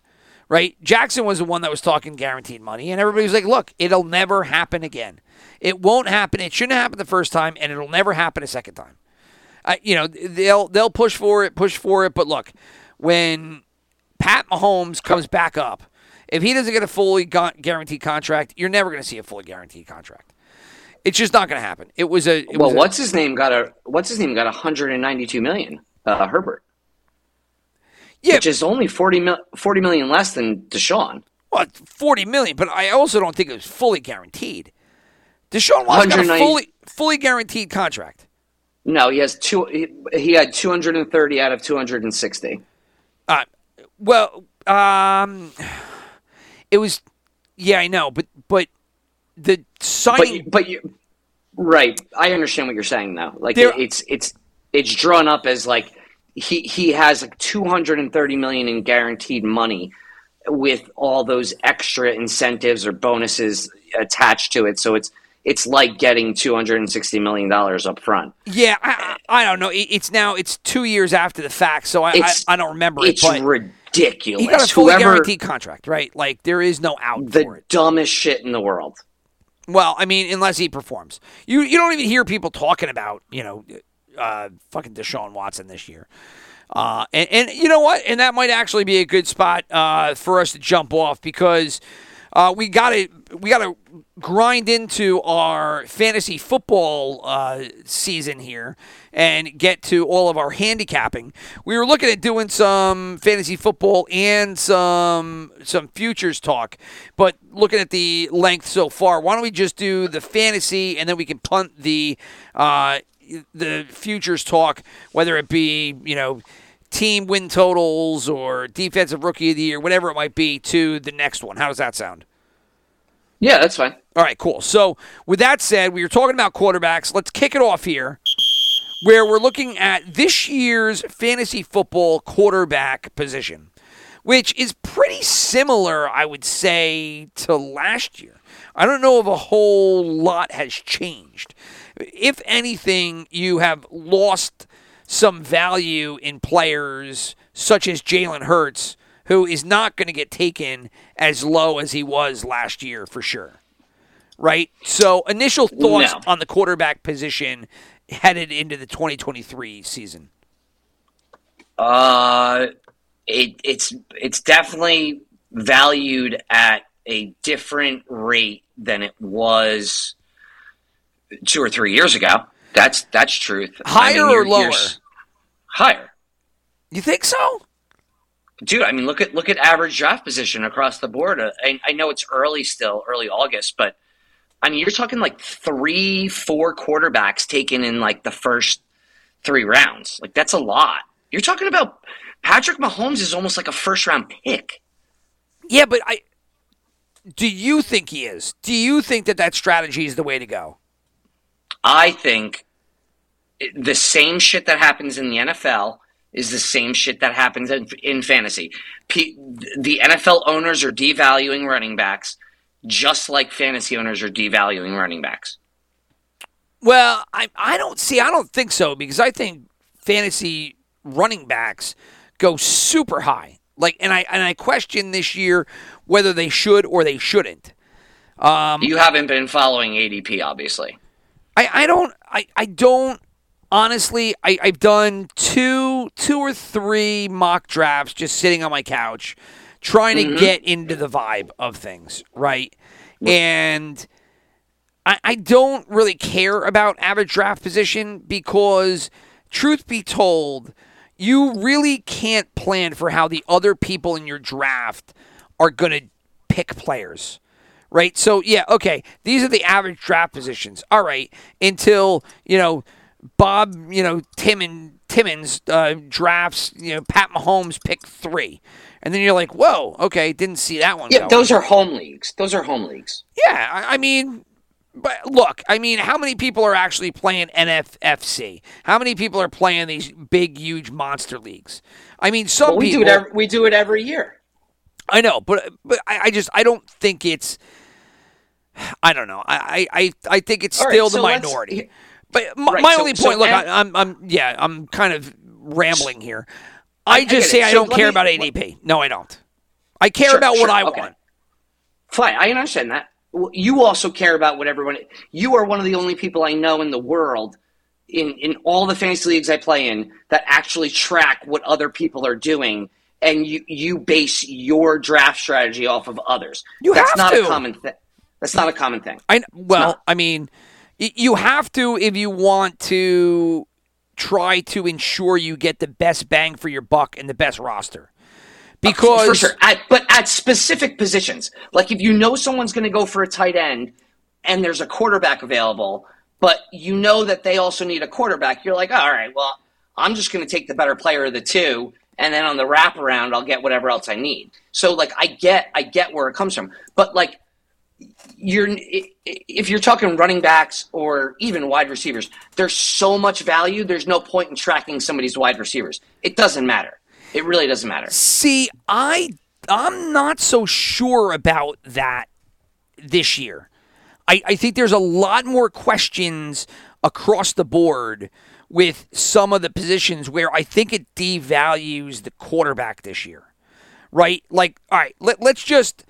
Right? Jackson was the one that was talking guaranteed money, and everybody was like, look, it'll never happen again. It won't happen. It shouldn't happen the first time, and it'll never happen a second time. Uh, you know, they'll they'll push for it, push for it, but look, when Pat Mahomes comes back up, if he doesn't get a fully gu- guaranteed contract, you're never going to see a fully guaranteed contract. It's just not going to happen. It was a it Well, was a- what's his name got a what's his name got 192 million? Uh, Herbert, yeah, which is only 40, mil, 40 million less than Deshaun. well, forty million, but I also don't think it was fully guaranteed. Deshaun Watson got a fully fully guaranteed contract. No, he has two. He, he had 230 out of 260. Uh, well, um, it was, yeah, I know, but but the But signing, you, but you, right? I understand what you're saying though. Like There- it's it's it's drawn up as like he he has like 230 million in guaranteed money with all those extra incentives or bonuses attached to it. So it's it's like getting 260 million dollars up front. yeah, I, I don't know. It's now it's two years after the fact, so I I, I don't remember It's it. But ridiculous. he got a fully Whoever guaranteed contract, right? Like there is no out for the dumbest shit in the world. Well, I mean, unless he performs, you you don't even hear people talking about you know, uh, fucking Deshaun Watson this year. Uh, and, and you know what? And that might actually be a good spot uh, for us to jump off because uh, we got to we got to grind into our fantasy football uh, season here and get to all of our handicapping. We were looking at doing some fantasy football and some some futures talk, but looking at the length so far, why don't we just do the fantasy and then we can punt the uh, the futures talk, whether it be you know team win totals or defensive rookie of the year, whatever it might be, to the next one. How does that sound? Yeah, that's fine. All right, cool. So, with that said, we were talking about quarterbacks. Let's kick it off here, where we're looking at this year's fantasy football quarterback position, which is pretty similar, I would say, to last year. I don't know if a whole lot has changed. If anything, you have lost some value in players such as Jalen Hurts, who is not going to get taken as low as he was last year for sure right? So, initial thoughts No. on the quarterback position headed into the 2023 season. Uh, it, it's it's definitely valued at a different rate than it was two or three years ago. That's that's truth. Higher or you're- you're lower? higher, You think so? dude. I mean, look at look at average draft position across the board. Uh, I, I know it's early still, early August, but I mean, you're talking like three, four quarterbacks taken in like the first three rounds. Like that's a lot. You're talking about Patrick Mahomes is almost like a first round pick. Yeah, but I. Do you think he is? Do you think that that strategy is the way to go? I think the same shit that happens in the NFL is the same shit that happens in, in fantasy. P, the NFL owners are devaluing running backs, just like fantasy owners are devaluing running backs. Well, I I don't see. I don't think so because I think fantasy running backs go super high. Like, and I and I question this year whether they should or they shouldn't. Um, you haven't been following ADP, obviously. I, I don't I, I don't honestly I, I've done two two or three mock drafts just sitting on my couch trying to mm-hmm. get into the vibe of things, right? And I, I don't really care about average draft position because truth be told, you really can't plan for how the other people in your draft are gonna pick players right? So yeah, okay, these are the average draft positions. All right, until you know Bob, you know Timmon Timmons uh, drafts, you know Pat Mahomes pick three, and then you're like, whoa, okay, didn't see that one. Yeah, going. those are home leagues. Those are home leagues. Yeah, I, I mean. But look, I mean, how many people are actually playing NFFC? How many people are playing these big, huge monster leagues? I mean, some But we people. do it. Every, we do it every year. I know, but but I, I just I don't think it's. I don't know. I I I, I think it's All right, still the so minority. But my, Right, my so- only so point. look, ev- I, I'm I'm yeah. I'm kind of rambling here. I, I- I just get say. I don't care me- about ADP. No, I don't. I care Sure, about what I okay. want. Fine, I understand that. You also care about what everyone. You are one of the only people I know in the world, in in all the fantasy leagues I play in, that actually track what other people are doing, and you you base your draft strategy off of others. You That's have not to. a common thing. That's not a common thing. I well. I mean, you have to if you want to try to ensure you get the best bang for your buck and the best roster. Uh, because for sure, at, but at specific positions, like if you know someone's going to go for a tight end, and there's a quarterback available, but you know that they also need a quarterback, you're like, all right, well, I'm just going to take the better player of the two, and then on the wraparound, I'll get whatever else I need. So, like, I get, I get where it comes from, but like, you're if you're talking running backs or even wide receivers, there's so much value. There's no point in tracking somebody's wide receivers. It doesn't matter. It really doesn't matter. See, I I'm not so sure about that this year. I, I think there's a lot more questions across the board with some of the positions where I think it devalues the quarterback this year. Right? Like, all right, let, let's just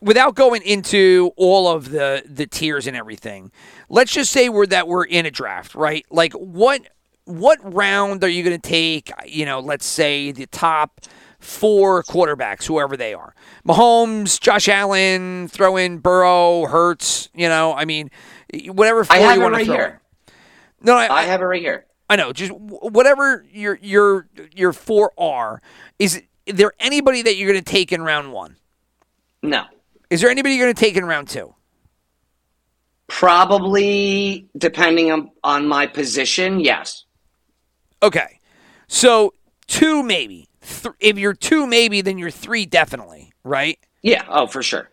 without going into all of the the tiers and everything, let's just say we're that we're in a draft, right? Like what what round are you going to take? You know, let's say the top four quarterbacks, whoever they are, Mahomes, Josh Allen, throw in Burrow, Hurts. You know, I mean, whatever four I have you want to right throw. here. in. No, I, I have it right here. I know. Just whatever your your your four are. Is there anybody that you're going to take in round one? No. Is there anybody you're going to take in round two? Probably depending on, on my position, yes. Okay. So two maybe. Th- if you're two maybe, then you're three definitely, right? Yeah, oh for sure.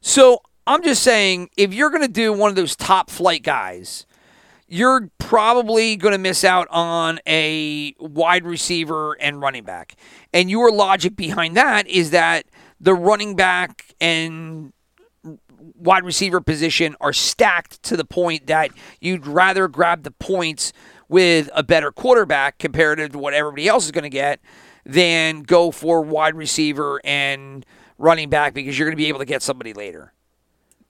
So I'm just saying, if you're going to do one of those top flight guys, you're probably going to miss out on a wide receiver and running back. And your logic behind that is that the running back and wide receiver position are stacked to the point that you'd rather grab the points with a better quarterback comparative to what everybody else is going to get than go for wide receiver and running back because you're going to be able to get somebody later.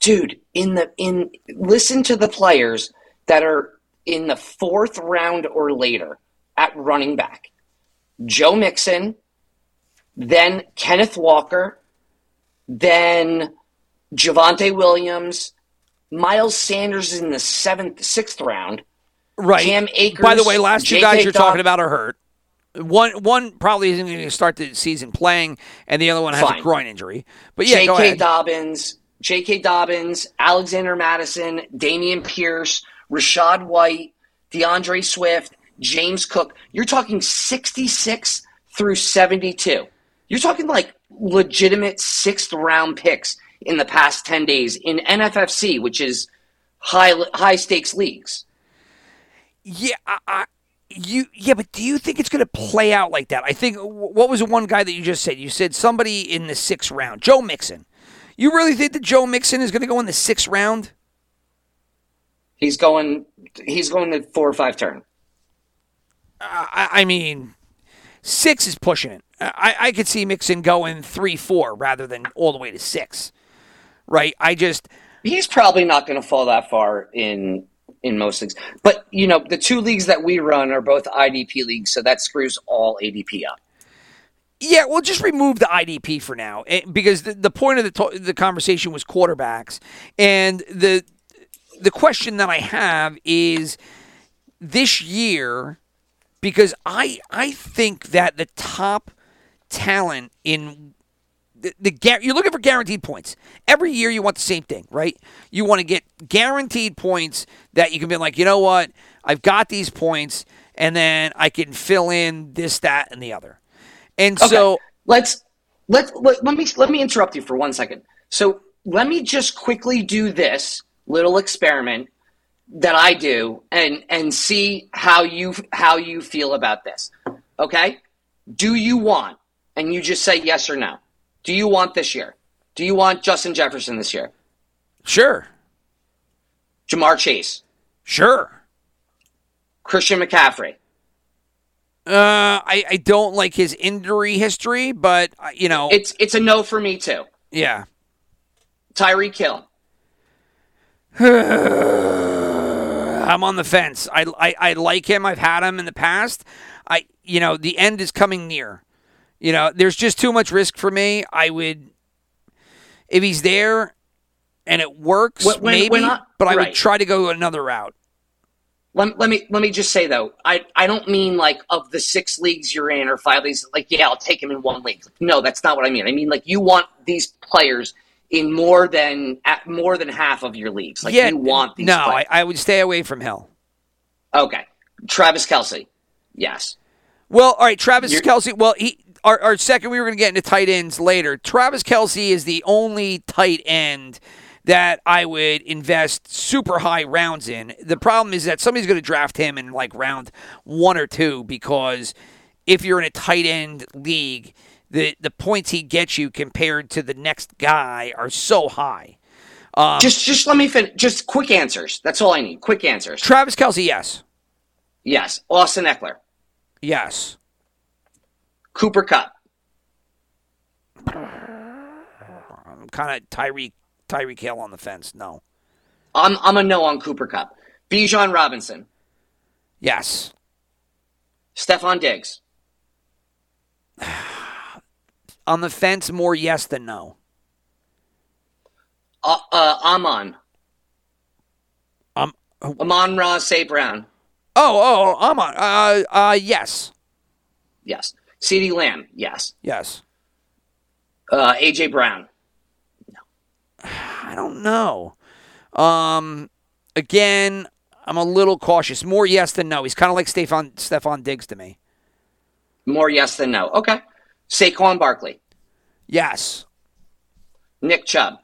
dude, in the in listen to the players that are in the fourth round or later at running back. Joe Mixon, then Kenneth Walker, then Javonte Williams, Miles Sanders in the seventh, sixth round. Right. Cam Akers, By the way, last two guys you're talking about are hurt. One one probably isn't going to start the season playing, and the other one has a groin injury. But yeah, J.K. Dobbins, J.K. Dobbins, Alexander Mattison, Dameon Pierce, Rachaad White, D'Andre Swift, James Cook. You're talking 66 through 72. You're talking like legitimate sixth round picks in the past 10 days in NFFC, which is high high stakes leagues. Yeah, I, you. Yeah, but do you think it's going to play out like that? I think. What was the one guy that you just said? You said somebody in the sixth round, Joe Mixon. You really think that Joe Mixon is going to go in the sixth round? He's going he's going to four or five turn. I, I mean, six is pushing it. I, I could see Mixon going three, four rather than all the way to six. Right? I just. He's probably not going to fall that far in in most leagues. But you know, the two leagues that we run are both IDP leagues, so that screws all ADP up. Yeah, well, just remove the IDP for now, eh, because the, the point of the to- the conversation was quarterbacks, and the the question that I have is this year, because I I think that the top talent in the, the you're looking for guaranteed points every year. You want the same thing, right? You want to get guaranteed points that you can be like, you know what, I've got these points, and then I can fill in this, that, and the other. And Okay, so, let's let, let let me let me interrupt you for one second. So let me just quickly do this little experiment that I do and and see how you how you feel about this. Okay? Do you want and you just say yes or no. Do you want this year? Do you want Justin Jefferson this year? sure, Ja'Marr Chase, sure. Christian McCaffrey, Uh, I, I don't like his injury history, but uh, you know, It's it's a no for me too. yeah. Tyreek Hill. I'm on the fence. I, I, I like him. I've had him in the past. I you know the end is coming near. You know, there's just too much risk for me. I would if he's there and it works, When- maybe. when I- but I would try to go another route. Let, let me let me just say though, I, I don't mean like of the six leagues you're in or five leagues, like yeah, I'll take him in one league. No, that's not what I mean. I mean like you want these players in more than at more than half of your leagues. Like yeah, you want these no, I. I would stay away from Hill. okay. Travis Kelce. Yes. Well, all right, Travis You're- Kelce. Well, he our, our second. We were going to get into tight ends later. Travis Kelce is the only tight end that I would invest super high rounds in. The problem is that somebody's going to draft him in like round one or two because if you're in a tight end league, the the points he gets you compared to the next guy are so high. Um, just just let me finish just quick answers. That's all I need. Quick answers. Travis Kelce, yes, yes. Austin Ekeler. yes. Cooper Kupp. I'm kind of Tyreek Tyreek Hill on the fence. No, I'm I'm a no on Cooper Kupp. Bijan Robinson. yes. Stefon Diggs. On the fence, more yes than no. Uh, uh Amon. Um. Amon Ra St. Brown. Oh, oh, Amon. I'm on. Uh, uh, yes, Yes. CeeDee Lamb. Yes. yes. Uh, AJ Brown. No. I don't know. Um, again, I'm a little cautious. More yes than no. He's kind of like Stefon Stefon Diggs to me. More yes than no. Okay. Saquon Barkley. Yes, Nick Chubb.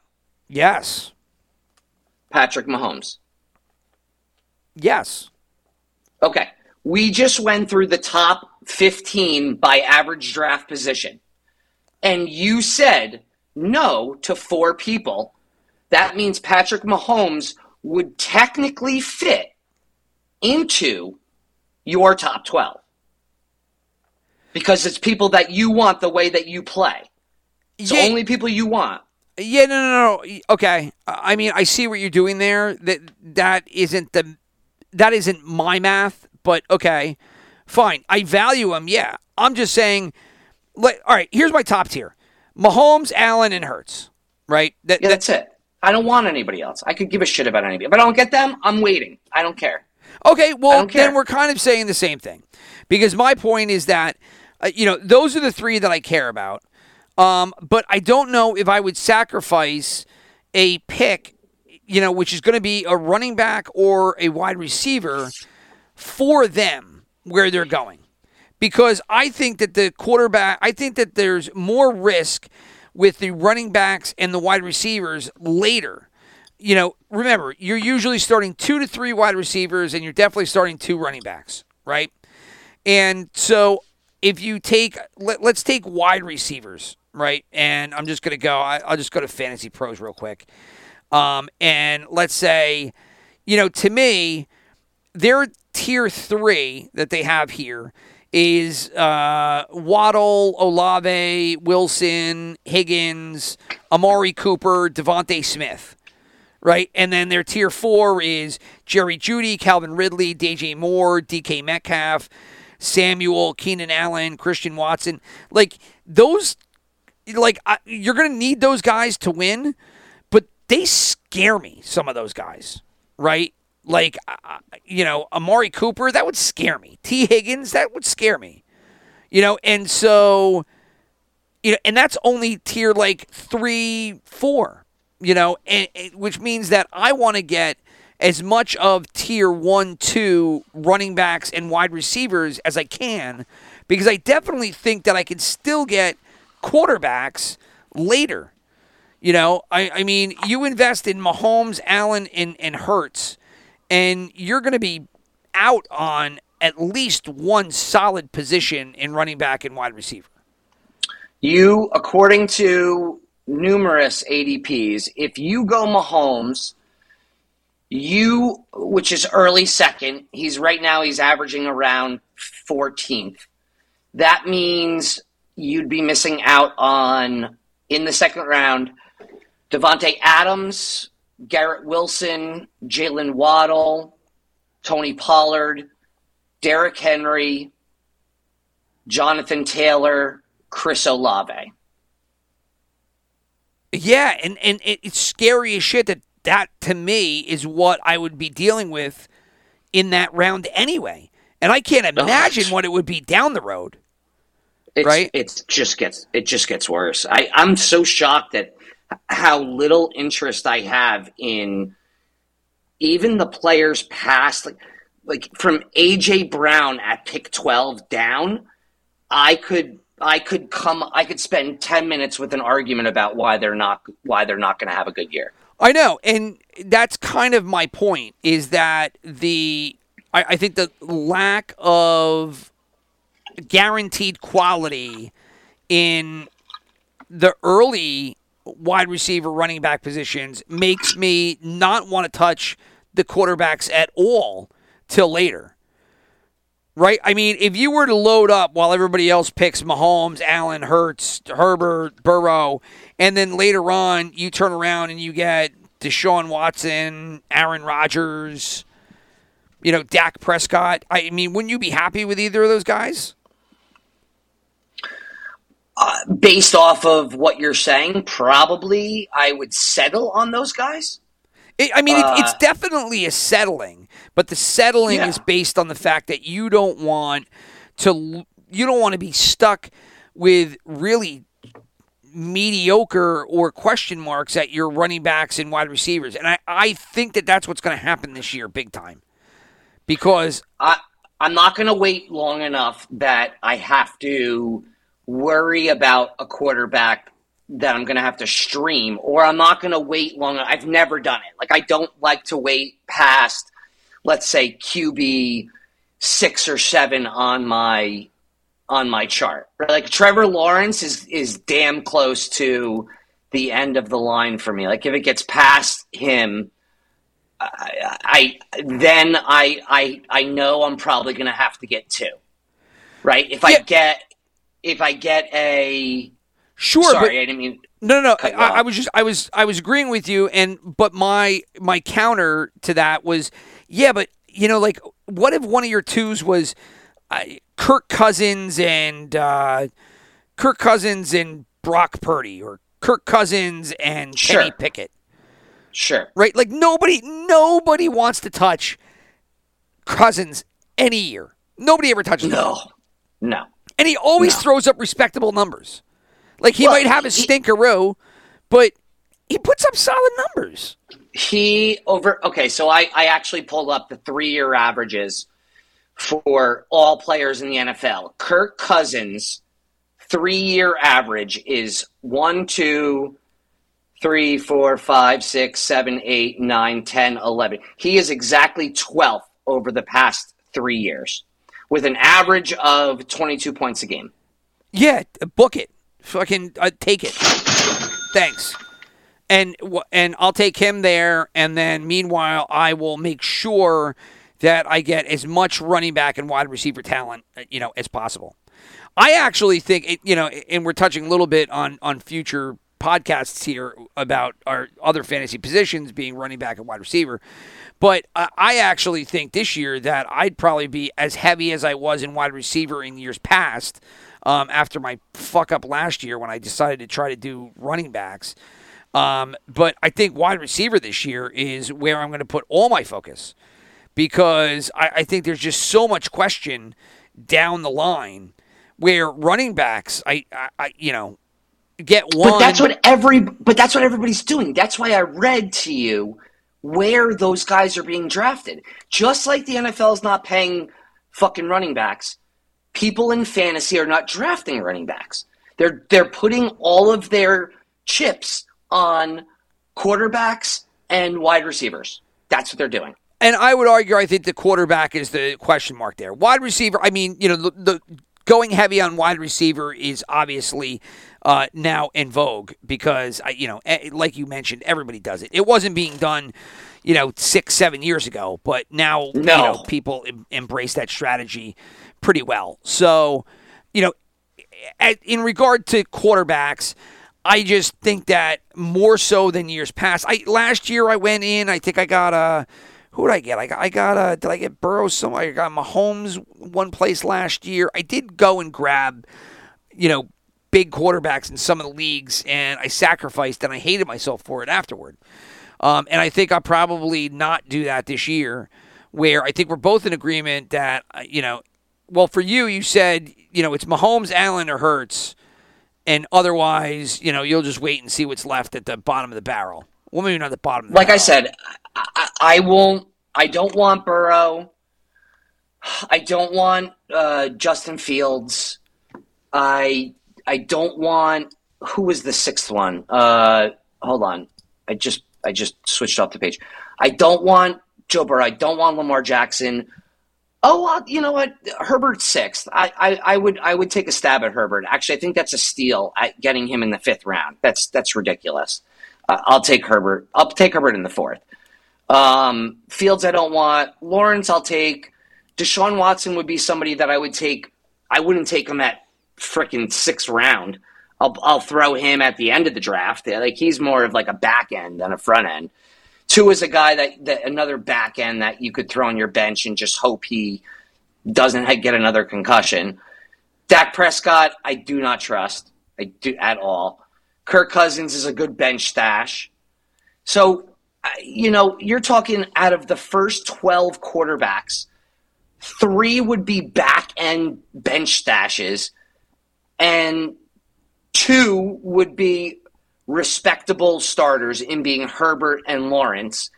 yes, Patrick Mahomes. yes. Okay. We just went through the top 15 by average draft position. And you said no to four people. That means Patrick Mahomes would technically fit into your top 12. Because it's people that you want the way that you play. It's Yeah, only people you want. Yeah, no, no, no. Okay, I mean, I see what you're doing there. That that isn't the that isn't my math, but okay, fine. I value him. Yeah, I'm just saying. Let, all right, here's my top tier: Mahomes, Allen, and Hurts. Right. That, Yeah, that- that's it. I don't want anybody else. I could give a shit about anybody. If I don't get them, I'm waiting. I don't care. Okay, well then we're kind of saying the same thing, because my point is that uh, you know those are the three that I care about, um, but I don't know if I would sacrifice a pick, you know, which is going to be a running back or a wide receiver for them where they're going, because I think that the quarterback, I think that there's more risk with the running backs and the wide receivers later you know, remember, you're usually starting two to three wide receivers and you're definitely starting two running backs, right? And so if you take, let, let's take wide receivers, right? And I'm just going to go, I, I'll just go to Fantasy Pros real quick. Um, and let's say, you know, to me, their tier three that they have here is uh, Waddle, Olave, Wilson, Higgins, Amari Cooper, DeVonta Smith right? And then their tier four is Jerry Jeudy, Calvin Ridley, DJ Moore, DK Metcalf, Samuel, Keenan Allen, Christian Watson. Like those, like I, you're gonna need those guys to win, but they scare me. Some of those guys, right? Like uh, you know, Amari Cooper, that would scare me. T. Higgins, that would scare me. You know, and so, you know, and that's only tier like three, four you know, and, and- which means that I want to get as much of tier one, two running backs and wide receivers as I can, because I definitely think that I can still get quarterbacks later. You know, I, I mean, you invest in Mahomes, Allen, and, and Hurts, and you're going to be out on at least one solid position in running back and wide receiver. You, according to numerous ADPs, if you go Mahomes, you, which is early second, he's right now he's averaging around 14th. That means you'd be missing out on in the second round Davante Adams, Garrett Wilson, Jaylen Waddle, Tony Pollard, Derrick Henry, Jonathan Taylor, Chris Olave. Yeah, and, and it's scary as shit that that to me is what I would be dealing with in that round anyway. And I can't imagine what it would be down the road. It's, Right? It just gets it just gets worse. I I'm so shocked at how little interest I have in even the players past like like from AJ Brown at pick 12 down, I could I could come I could spend 10 minutes with an argument about why they're not why they're not going to have a good year. I know, and that's kind of my point. Is that the I, I think the lack of guaranteed quality in the early wide receiver running back positions makes me not want to touch the quarterbacks at all till later. Right? I mean, if you were to load up while everybody else picks Mahomes, Allen, Hurts, Herbert, Burrow, and then later on you turn around and you get Deshaun Watson, Aaron Rodgers, you know, Dak Prescott. I mean, wouldn't you be happy with either of those guys? Based off of what you're saying, probably I would settle on those guys. It, I mean, it, it's Uh, definitely a settling, but the settling Yeah. is based on the fact that you don't want to you don't want to be stuck with really mediocre or question marks at your running backs and wide receivers. And I, I think that that's what's going to happen this year, big time, because I I'm not going to wait long enough that I have to worry about a quarterback that I'm going to have to stream, or I'm not going to wait long. I've never done it. Like I don't like to wait past, let's say QB six or seven on my on my chart. Like Trevor Lawrence is is damn close to the end of the line for me. Like if it gets past him, I, I then I I I know I'm probably going to have to get two. Right? If I get if I get a Sure, Sorry, but I didn't mean. no, no, no. I, I was just, I was, I was agreeing with you, and but my my counter to that was, yeah, but you know, like, what if one of your twos was uh, Kirk Cousins and uh, Kirk Cousins and Brock Purdy, or Kirk Cousins and Kenny Pickett, Sure. right? Like nobody, nobody wants to touch Cousins any year. Nobody ever touches him. No. And he always No. throws up respectable numbers. Like he Well, might have a he- stinkeroo, but he puts up solid numbers. He over okay, so I, I actually pulled up the three year averages for all players in the NFL. Kirk Cousins three year average is one, two, three, four, five, six, seven, eight, nine, ten, eleven. He is exactly twelfth over the past three years, with an average of twenty two points a game. Yeah, book it. Fucking uh, take it. Thanks. And and I'll take him there. And then meanwhile, I will make sure that I get as much running back and wide receiver talent, uh, you know, as possible. I actually think, it, you know, and we're touching a little bit on on future podcasts here about our other fantasy positions being running back and wide receiver. But I actually think this year that I'd probably be as heavy as I was in wide receiver in years past um, after my fuck up last year when I decided to try to do running backs. Um, but I think wide receiver this year is where I'm going to put all my focus because I, I think there's just so much question down the line where running backs, I, I you know, get one. But that's what every but that's what everybody's doing. That's why I read to you where those guys are being drafted. Just like the NFL is not paying fucking running backs, people in fantasy are not drafting running backs. They're they're putting all of their chips on quarterbacks and wide receivers. That's what they're doing. And I would argue, I think the quarterback is the question mark there. Wide receiver, I mean, you know, the, the going heavy on wide receiver is obviously uh, now in vogue because, I, you know, eh, like you mentioned, everybody does it. It wasn't being done, you know, six, seven years ago, but now, you know, people em- embrace that strategy pretty well. So, you know, at, in regard to quarterbacks, I just think that more so than years past. I last year I went in. I think I got a. Who did I get? I got. I got a. Did I get Burrow somewhere? I got Mahomes one place last year. I did go and grab, you know, big quarterbacks in some of the leagues, and I sacrificed, and I hated myself for it afterward. Um, and I think I'll probably not do that this year, where I think we're both in agreement that, uh, you know, well, for you, you said, you know, it's Mahomes, Allen, or Hurts, and otherwise, you know, you'll just wait and see what's left at the bottom of the barrel. Well, maybe not the bottom of the Like I said, I, I, I won't. I don't want Burrow. I don't want uh, Justin Fields. I I don't want who was the sixth one. Uh, hold on, I just I just switched off the page. I don't want Joe Burrow. I don't want Lamar Jackson. Oh, you know what? Herbert sixth. I, I, I would I would take a stab at Herbert. Actually, I think that's a steal at getting him in the fifth round. That's that's ridiculous. Uh, I'll take Herbert. I'll take Herbert in the fourth. Um, Fields, I don't want. Lawrence, I'll take. Deshaun Watson would be somebody that I would take. I wouldn't take him at freaking sixth round. I'll I'll throw him at the end of the draft. Like he's more of like a back end than a front end. Tua is a guy that, that another back end that you could throw on your bench and just hope he doesn't get another concussion. Dak Prescott, I do not trust. I do at all. Kirk Cousins is a good bench stash. So, you know, you're talking out of the first 12 quarterbacks, three would be back end bench stashes, and two would be respectable starters in being Herbert and Lawrence.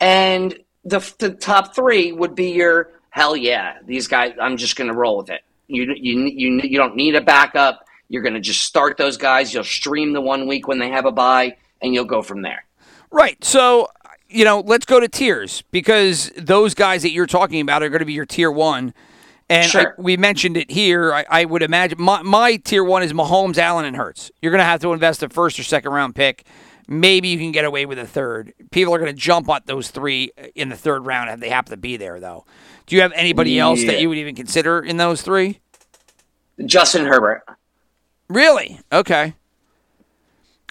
And the, the top three would be your hell yeah, these guys, I'm just going to roll with it. You, you, you, you don't need a backup. You're going to just start those guys. You'll stream the one week when they have a bye, and you'll go from there. Right. So, you know, let's go to tiers because those guys that you're talking about are going to be your tier one. And Sure. I, we mentioned it here. I, I would imagine my, my tier one is Mahomes, Allen, and Hurts. You're going to have to invest a first or second round pick. Maybe you can get away with a third. People are going to jump on those three uh, in the third round if they happen to be there, though. Do you have anybody else that you would even consider in those three? Justin Herbert. Really? Okay.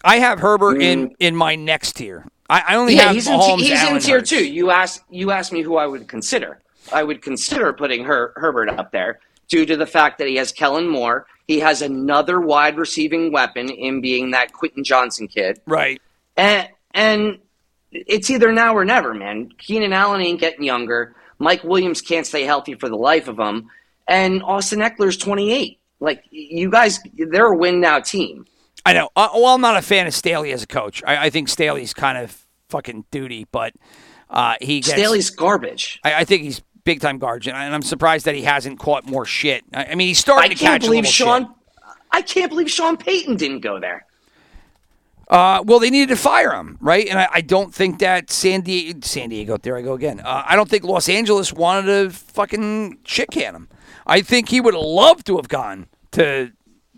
I have Herbert mm. in in my next tier. I, I only yeah, have he's in, Mahomes, he's Allen, in tier Hurts. two. You asked you asked me who I would consider. I would consider putting Her, Herbert up there due to the fact that he has Kellen Moore. He has another wide receiving weapon in being that Quentin Johnston kid. Right. And and it's either now or never, man. Keenan Allen ain't getting younger. Mike Williams can't stay healthy for the life of him. And Austin Ekeler's 28. Like, you guys, they're a win now team. I know. Uh, well, I'm not a fan of Staley as a coach. I, I think Staley's kind of fucking duty, but uh, he gets. Staley's garbage. I, I think he's big time garbage, and I'm surprised that he hasn't caught more shit. I, I mean, he's starting I to catch a believe little Sean. shit. I can't believe Sean Payton didn't go there. Uh, well, they needed to fire him, right? And I, I don't think that San Diego, San Diego, there I go again. Uh, I don't think Los Angeles wanted to fucking shit can him. I think he would have loved to have gone to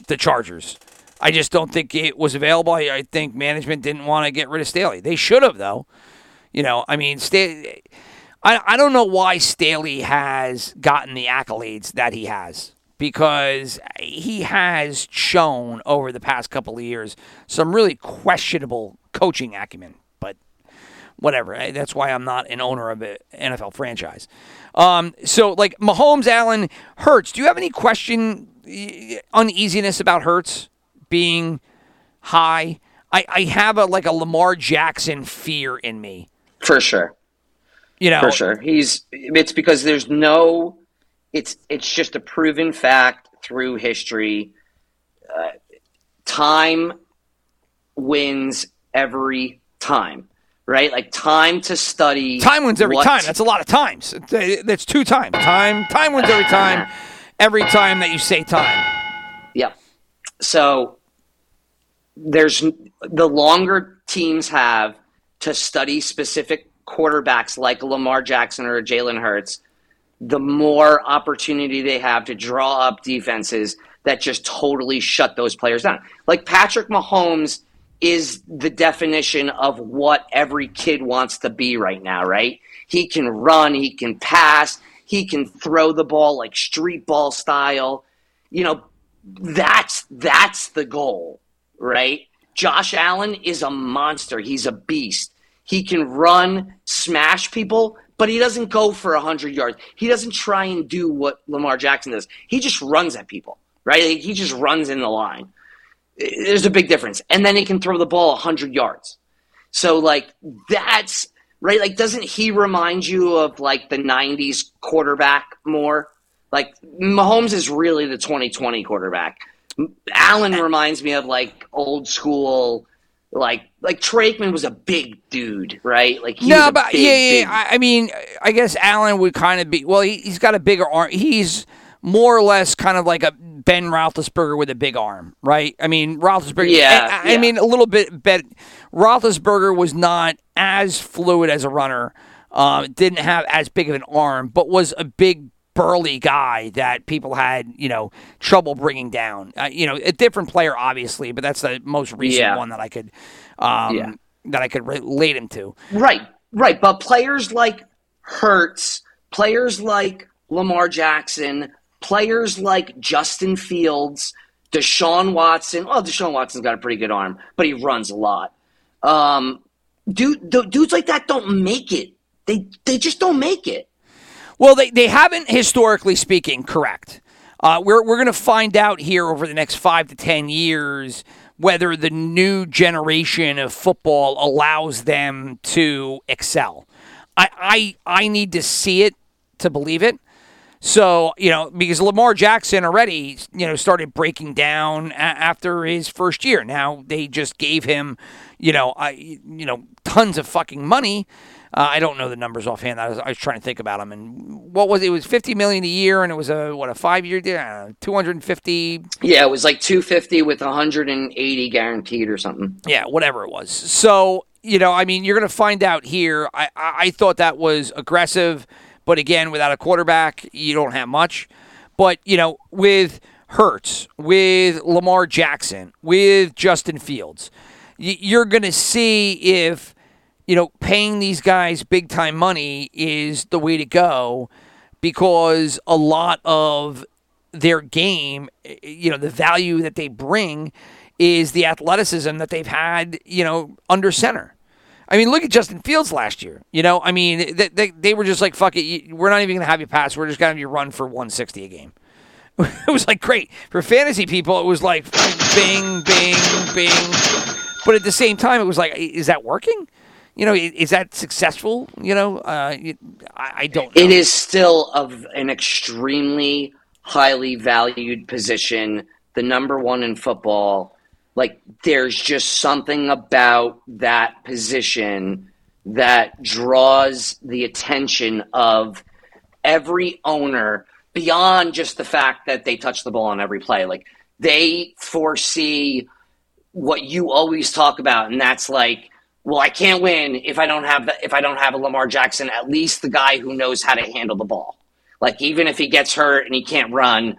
the Chargers. I just don't think it was available. I, I think management didn't want to get rid of Staley. They should have, though. You know, I mean, Staley. I, I don't know why Staley has gotten the accolades that he has because he has shown over the past couple of years some really questionable coaching acumen. But whatever. That's why I'm not an owner of an NFL franchise. Um, so, like Mahomes, Allen, Hurts. Do you have any question, eh, uneasiness about Hurts being high? I, I have a like a Lamar Jackson fear in me. For sure. You know, For sure. He's it's because there's no it's it's just a proven fact through history. Uh, time wins every time, right? Like time to study. Time wins every what- time. That's a lot of times. That's two times. Time time wins every time. Every time that you say time. Yeah. So there's the longer teams have to study specific quarterbacks like Lamar Jackson or Jalen Hurts, the more opportunity they have to draw up defenses that just totally shut those players down. Like Patrick Mahomes is the definition of what every kid wants to be right now, right? He can run, he can pass, he can throw the ball like street ball style. You know, that's that's the goal, right? Josh Allen is a monster. He's a beast. He can run, smash people, but he doesn't go for 100 yards. He doesn't try and do what Lamar Jackson does. He just runs at people, right? He just runs in the line. There's a big difference. And then he can throw the ball 100 yards. So, like, that's right. Like, doesn't he remind you of like the 90s quarterback more? Like, Mahomes is really the 2020 quarterback. Allen reminds me of like old school, like like Troy Aikman was a big dude, right? Like No, but big, yeah, yeah, big-. I, I mean, I guess Allen would kind of be. Well, he, he's got a bigger arm. He's more or less kind of like a Ben Roethlisberger with a big arm, right? I mean, Roethlisberger. Yeah, I, I yeah. mean, a little bit. Ben Roethlisberger was not as fluid as a runner. Um, didn't have as big of an arm, but was a big burly guy that people had, you know, trouble bringing down. Uh, you know, a different player, obviously, but that's the most recent Yeah. one that I could, um, Yeah. that I could relate him to. right, right. But players like Hurts, players like Lamar Jackson, players like Justin Fields, Deshaun Watson. Well, Deshaun Watson's got a pretty good arm, but he runs a lot. Um, dude, du- dudes like that don't make it. They they just don't make it. Well, they, they haven't, historically speaking, correct. Uh, we're we're going to find out here over the next five to 10 years whether the new generation of football allows them to excel. I, I, I need to see it to believe it. So, you know, because Lamar Jackson already, you know, started breaking down a- after his first year. Now they just gave him, you know, I, you know, tons of fucking money. Uh, I don't know the numbers offhand. I was, I was trying to think about them. And what was it? It was fifty million a year, and it was a what a five year deal, two hundred and fifty. Yeah, it was like 250 with 180 guaranteed or something. Yeah, whatever it was. So you know, I mean, you're going to find out here. I, I I thought that was aggressive, but again, without a quarterback, you don't have much. But you know, with Hurts, with Lamar Jackson, with Justin Fields, y- you're going to see if you know paying these guys big time money is the way to go because a lot of their game, you know, the value that they bring is the athleticism that they've had, you know, under center. I mean, look at Justin Fields last year. You know, I mean, they, they, they were just like, fuck it, we're not even going to have you pass. We're just going to have you run for 160 a game. it was like great. For fantasy people, it was like bing, bing, bing. But at the same time, it was like, is that working? You know, is that successful? You know, uh, I, I don't know. It is still of an extremely highly valued position, the number one in football. Like, there's just something about that position that draws the attention of every owner beyond just the fact that they touch the ball on every play. Like, they foresee what you always talk about, and that's like, well, I can't win if I don't have the, if I don't have a Lamar Jackson, at least the guy who knows how to handle the ball. Like even if he gets hurt and he can't run,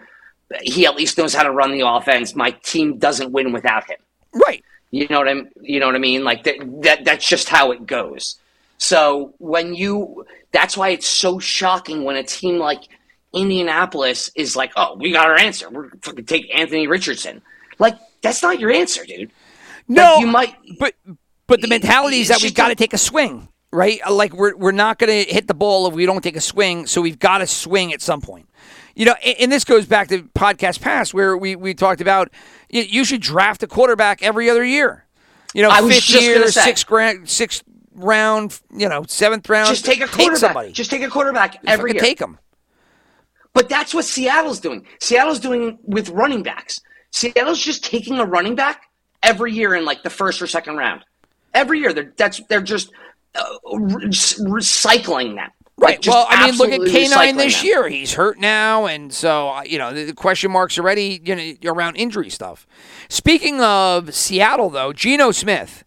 he at least knows how to run the offense. My team doesn't win without him. right. You know what I'm you know what I mean? Like that, that that's just how it goes. So when you that's why it's so shocking when a team like Indianapolis is like, "Oh, we got our answer. We're fucking take Anthony Richardson." Like that's not your answer, dude. No, you might- but but the mentality is that we've got to take a swing, right? Uh, Like we're we're not going to hit the ball if we don't take a swing, so we've got to swing at some point. You know, and, and this goes back to podcast past where we we talked about you, you should draft a quarterback every other year. You know, I was fifth just year, gonna say. sixth grand, sixth round, you know, seventh round. Just take a quarterback. somebody. Just take a quarterback every year. take them. But that's what Seattle's doing. Seattle's doing with running backs. Seattle's just taking a running back every year in like the first or second round. Every year, they're that's they're just uh, re- recycling them. Right. just Well, I mean, look at absolutely K nine this them. year. He's hurt now, and so uh, you know the, the question marks already you know around injury stuff. Speaking of Seattle, though, Geno Smith,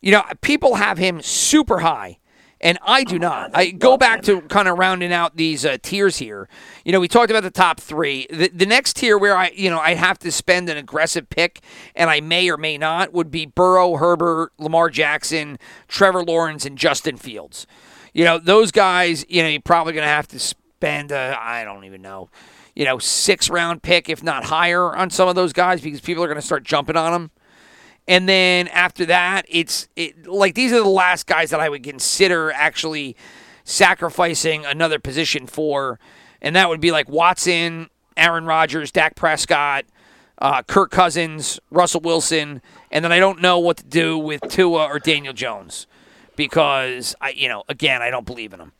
you know people have him super high, and I do not. I go back to kind of rounding out these uh, tiers here. You know, we talked about the top three. The, the next tier where I you know I have to spend an aggressive pick, and I may or may not would be Burrow, Herbert, Lamar Jackson, Trevor Lawrence, and Justin Fields. You know, those guys, you know, you're probably going to have to spend, uh, I don't even know, you know, six round pick, if not higher, on some of those guys because people are going to start jumping on them. And then after that, it's it, like these are the last guys that I would consider actually sacrificing another position for. And that would be like Watson, Aaron Rodgers, Dak Prescott, uh, Kirk Cousins, Russell Wilson. And then I don't know what to do with Tua or Daniel Jones because I, you know, again, I don't believe in them.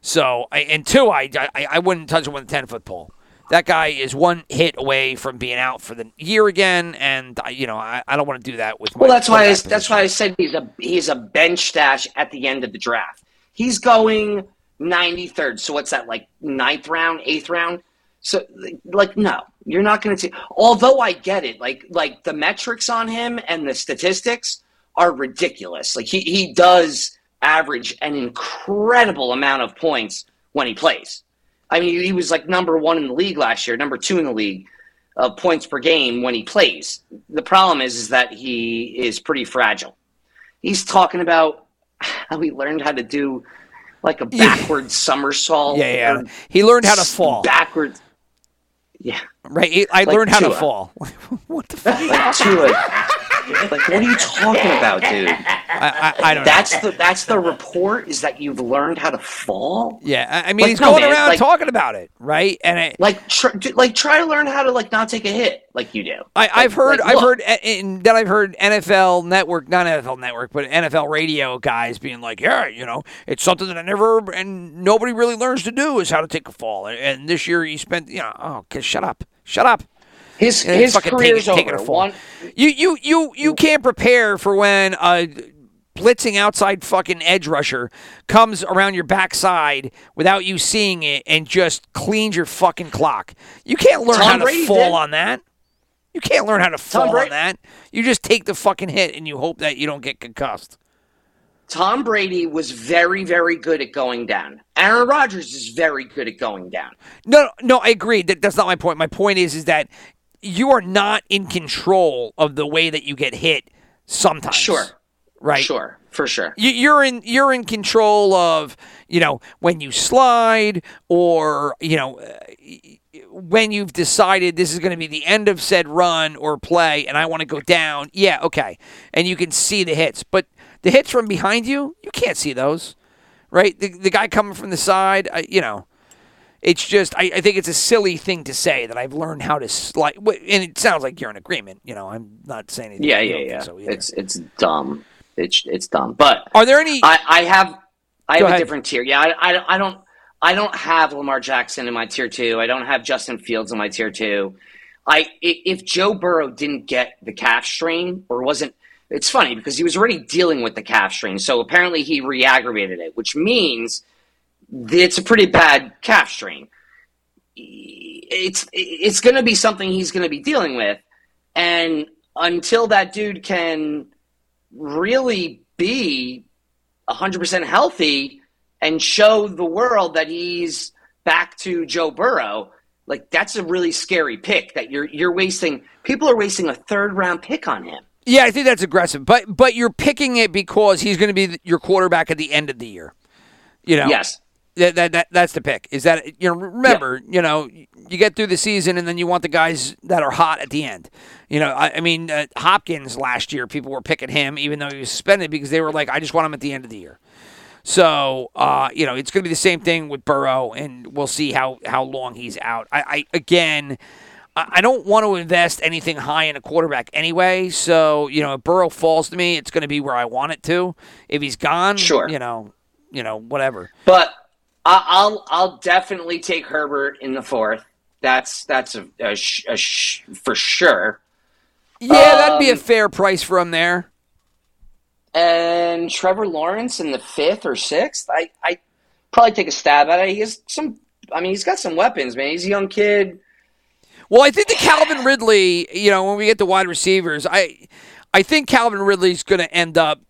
So, I, and Tua, I, I, I wouldn't touch him with a ten foot pole. That guy is one hit away from being out for the year again, and I, you know, I, I don't want to do that with. My Well, that's why I, that's why I said he's a he's a bench stash at the end of the draft. He's going ninety third. So what's that like ninth round, eighth round? So like no, you're not going to see. Although I get it, like like the metrics on him and the statistics are ridiculous. Like he he does average an incredible amount of points when he plays. I mean, he was like number one in the league last year, number two in the league of points per game when he plays. The problem is, is that he is pretty fragile. He's talking about how he learned how to do like a backward somersault. Yeah, yeah. He learned how to fall. backwards. Yeah, Right. I Like learned how to fall. what the fuck? like Tua. Like, what are you talking about, dude? I, I, I don't know. That's the that's the report. Is that you've learned how to fall? Yeah, I, I mean, Like, he's no, going man, around like- talking about it, right? And I, Like, tr- like try to learn how to like not take a hit like you do. I, I've heard, I've heard, and then I've heard NFL Network, not NFL Network, but NFL radio guys being like, "Yeah, you know, it's something that I never and nobody really learns to do is how to take a fall." And, and this year he spent, you know, oh, 'cause shut up, shut up. His You know, his fucking career's taking- taking over. a fall. One, You, you, you, you can't prepare for when a blitzing outside fucking edge rusher comes around your backside without you seeing it and just cleans your fucking clock. You can't learn Tom how to Brady fall did. on that. You can't learn how to fall on Brady- that. You just take the fucking hit and you hope that you don't get concussed. Tom Brady was very, very good at going down. Aaron Rodgers is very good at going down. No, no, I agree. That, that's not my point. My point is, is that you are not in control of the way that you get hit sometimes. Sure. Right. Sure. for sure. You- You're in you're in control of you know when you slide or you know uh, when you've decided this is going to be the end of said run or play and I want to go down. Yeah, okay, and you can see the hits, but the hits from behind you, you can't see those, right? The, the guy coming from the side, I, you know. It's just, I, I think it's a silly thing to say that I've learned how to slide. And it sounds like you're in agreement. You know, I'm not saying anything. Yeah, yeah, yeah. so it's it's dumb. It's it's dumb. But Are there any? I, I have I have a different tier. Yeah, I, I, I don't I don't have Lamar Jackson in my tier two. I don't have Justin Fields in my tier two. I i- if Joe Burrow didn't get the calf strain or wasn't, it's funny because he was already dealing with the calf strain. So apparently he re-aggravated it, which means it's a pretty bad calf strain. It's it's going to be something he's going to be dealing with, and until that dude can really be 100% healthy and show the world that he's back to Joe Burrow, like that's a really scary pick that you're you're wasting people are wasting a third round pick on him. Yeah, I think that's aggressive, but but you're picking it because he's going to be your quarterback at the end of the year. You know, Yes. That, that, that that's the pick. Is that you know? Remember, you know, you get through the season and then you want the guys that are hot at the end. You know, I, I mean, uh, Hopkins last year, people were picking him even though he was suspended because they were like, I just want him at the end of the year. So, uh, you know, it's going to be the same thing with Burrow, and we'll see how how long he's out. I, I again. I don't want to invest anything high in a quarterback anyway. So, you know, if Burrow falls to me, it's going to be where I want it to. If he's gone, Sure. you know, you know, whatever. But I'll I'll definitely take Herbert in the fourth. That's that's a, a, sh- a sh- for sure. Yeah, that'd be a Um, fair price for him there. And Trevor Lawrence in the fifth or sixth, I I probably take a stab at it. He has some. I mean, he's got some weapons, man. He's a young kid. Well, I think the Calvin Ridley, you know, when we get to wide receivers, I I think Calvin Ridley's going to end up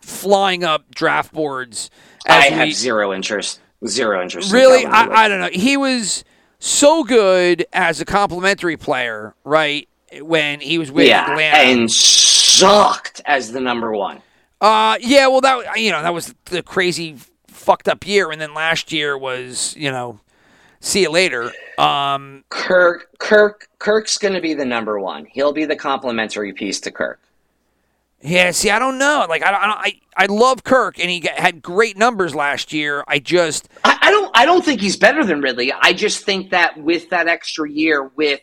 flying up draft boards. As I we, have zero interest. Zero interest. Really, Ridley. I, I don't know. He was so good as a complimentary player, right? When he was with yeah, Atlanta, and sucked as the number one. Uh, yeah, well, that you know that was the crazy fucked up year, and then last year was you know, see you later. Um, Kirk, Kirk, Kirk's going to be the number one. He'll be the complimentary piece to Kirk. Yeah, see, I don't know. Like, I don't, I don't, I, I love Kirk, and he got, had great numbers last year. I just, I, I don't, I don't think he's better than Ridley. I just think that with that extra year with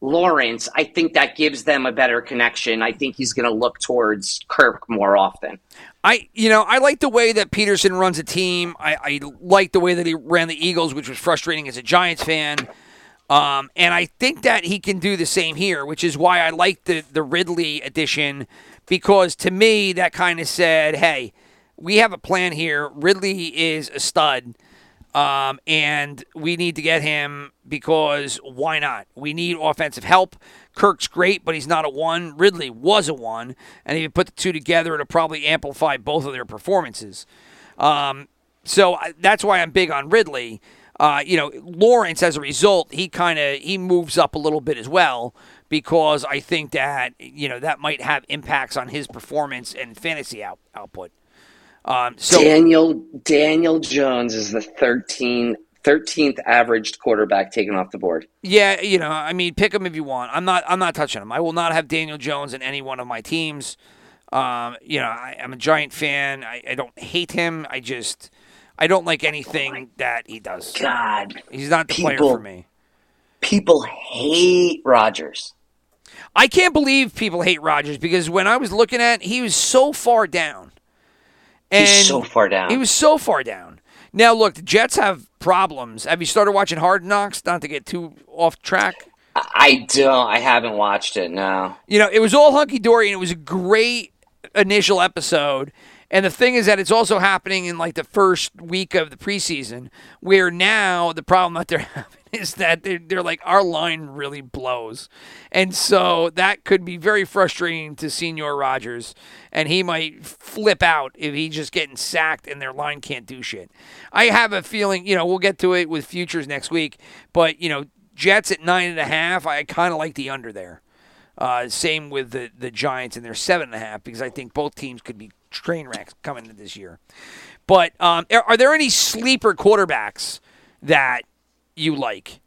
Lawrence, I think that gives them a better connection. I think he's going to look towards Kirk more often. I, you know, I like the way that Pederson runs a team. I, I like the way that he ran the Eagles, which was frustrating as a Giants fan. Um, and I think that he can do the same here, which is why I like the the Ridley addition because to me that kind of said, "Hey, we have a plan here. Ridley is a stud, um, and we need to get him because why not? We need offensive help. Kirk's great, but he's not a one. Ridley was a one, and if you put the two together, it'll probably amplify both of their performances. Um, so that's why I'm big on Ridley. Uh, you know, Lawrence, as a result, he kind of he moves up a little bit as well because I think that you know that might have impacts on his performance and fantasy out, output. Um, so Daniel Daniel Jones is the 13, 13th averaged quarterback taken off the board. yeah, you know, I mean, pick him if you want. I'm not I'm not touching him. I will not have Daniel Jones in any one of my teams. Um, you know, I, I'm a giant fan. I, I don't hate him. I just I don't like anything that he does. God, He's not the player for me. people hate Rodgers. I can't believe people hate Rodgers because when I was looking at, he was so far down. And He's so far down. He was so far down. Now look, the Jets have problems. Have you started watching Hard Knocks? Not to get too off track. I don't. I haven't watched it. No. You know, it was all hunky dory and it was a great initial episode. And the thing is that it's also happening in like the first week of the preseason, where now the problem that they're having is that they're, they're like, our line really blows. And so that could be very frustrating to Senior Rodgers. And he might flip out if he's just getting sacked and their line can't do shit. I have a feeling, you know, we'll get to it with futures next week, but, you know, Jets at nine and a half, I kind of like the under there. Uh, same with the the Giants and their seven and a half because I think both teams could be train wrecks coming into this year. But um, are, are there any sleeper quarterbacks that you like?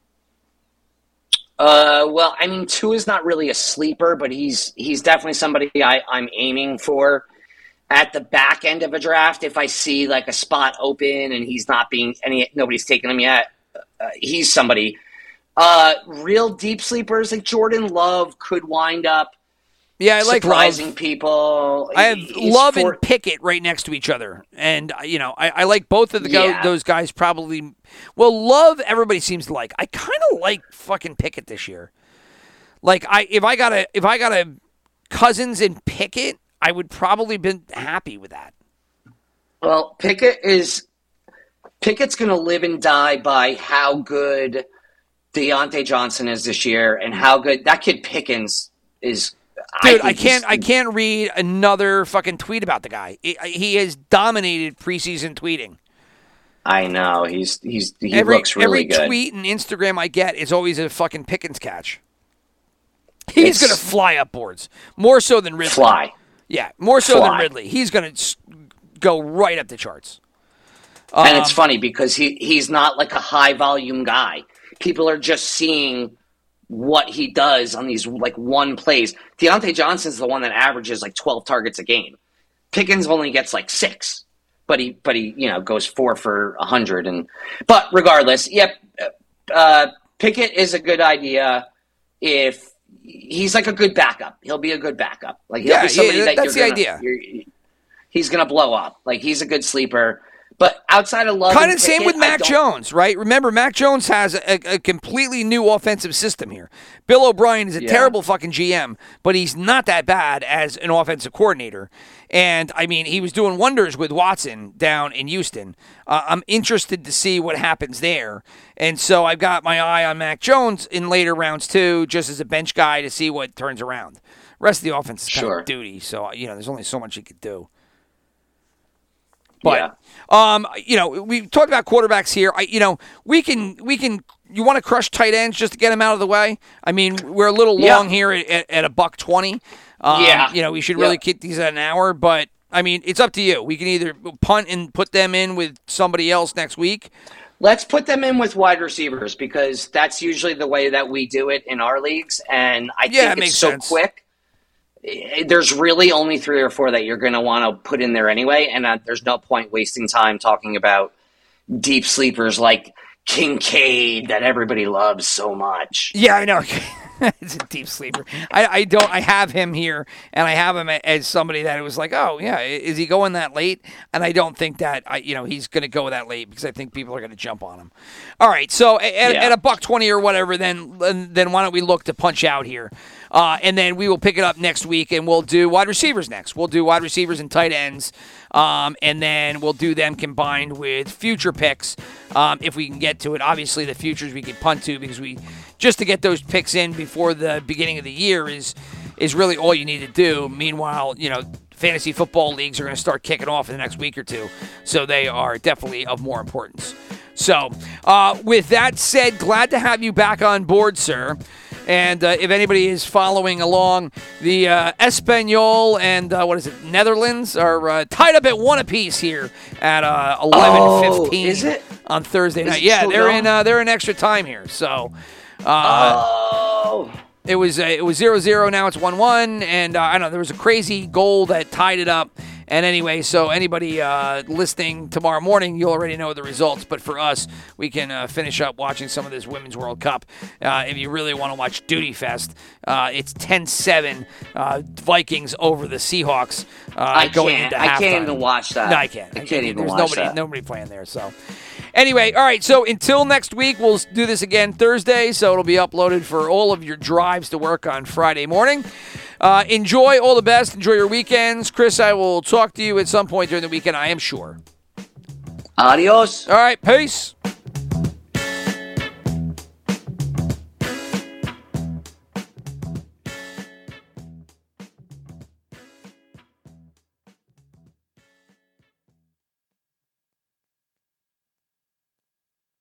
Uh, well, I mean, Tua is not really a sleeper, but he's he's definitely somebody I, I'm aiming for at the back end of a draft. If I see like a spot open and he's not being any nobody's taking him yet, uh, he's somebody. Uh, real deep sleepers like Jordan Love could wind up Yeah, I like surprising Love. people. I have He's Love for- and Pickett right next to each other, and uh, you know I, I like both of the go- those guys probably. Well, Love everybody seems to like. I kind of like fucking Pickett this year. Like I if I got a if I got a Cousins and Pickett, I would probably been happy with that. Well, Pickett is Pickett's going to live and die by how good Diontae Johnson is this year, and how good that kid Pickens is. Dude, I, think can't. I can't read another fucking tweet about the guy. He, he has dominated preseason tweeting. I know he's he's he every looks really every good. tweet and Instagram I get is always a fucking Pickens catch. He's It's- gonna fly up boards more so than Ridley. Fly. Yeah, more so than Ridley. He's gonna go right up the charts. and it's Um, funny because he he's not like a high volume guy. People are just seeing what he does on these like one plays. Diontae Johnson's the one that averages like twelve targets a game. Pickens only gets like six, but he but he you know goes four for a hundred and. But regardless, yep, uh, Pickett is a good idea if he's like a good backup. He'll be a good backup. Like he'll Yeah, be somebody yeah, that that's you're the gonna- idea. you're- he's gonna blow up. Like he's a good sleeper. But outside of Love, Kind of same Pickett, with Mac Jones, right? Remember, Mac Jones has a, a completely new offensive system here. Bill O'Brien is a Yeah. terrible fucking GM, but he's not that bad as an offensive coordinator. And I mean, he was doing wonders with Watson down in Houston. Uh, I'm interested to see what happens there. And so I've got my eye on Mac Jones in later rounds too, just as a bench guy to see what turns around. Rest of the offense is kind Sure. of duty, so you know, there's only so much he could do. But Yeah. um, you know, we talked about quarterbacks here. I, you know, we can we can. You want to crush tight ends just to get them out of the way. I mean, we're a little Yeah. long here at, at, a buck twenty. Um, Yeah. You know, we should really Yeah. keep these at an hour, but I mean, it's up to you. We can either punt and put them in with somebody else next week. Let's put them in with wide receivers because that's usually the way that we do it in our leagues, and I Yeah, it think makes it's so sense. quick. Eh, There's really only three or four that you're going to want to put in there anyway, and uh, there's no point wasting time talking about deep sleepers like Kincaid that everybody loves so much. Yeah, I know. it's a deep sleeper. I, I don't. I have him here, and I have him as somebody that it was like, oh yeah, is he going that late? And I don't think that I, you know, he's going to go that late because I think people are going to jump on him. All right, so at, Yeah. at a buck twenty or whatever, then then why don't we look to punch out here, uh, and then we will pick it up next week, and we'll do wide receivers next. We'll do wide receivers and tight ends. Um, and then we'll do them combined with future picks um, if we can get to it. Obviously, the futures we could punt to because we just to get those picks in before the beginning of the year is is really all you need to do. Meanwhile, you know, fantasy football leagues are going to start kicking off in the next week or two, so they are definitely of more importance. So, uh, with that said, glad to have you back on board, sir. And uh, if anybody is following along, the uh, Espanol and uh, what is it, Netherlands are uh, tied up at one apiece here at uh, eleven fifteen Oh, is it? on Thursday night. it Yeah, they're in uh, they're in extra time here. So Oh, it was uh, it was zero zero. Now it's one one, and uh, I don't know there was a crazy goal that tied it up. And anyway, so anybody uh, listening tomorrow morning, you already know the results. But for us, we can uh, finish up watching some of this Women's World Cup. Uh, if you really want to watch Duty Fest, uh, it's 10-7 uh, Vikings over the Seahawks. Uh, I going can't. I can't even watch that. No, I can't. I can't even There's watch nobody, that. nobody playing there. So, anyway, all right. So until next week, we'll do this again Thursday. So it'll be uploaded for all of your drives to work on Friday morning. Uh, enjoy all the best. Enjoy your weekends, Chris. I will talk to you at some point during the weekend. I am sure. Adios. All right. Peace.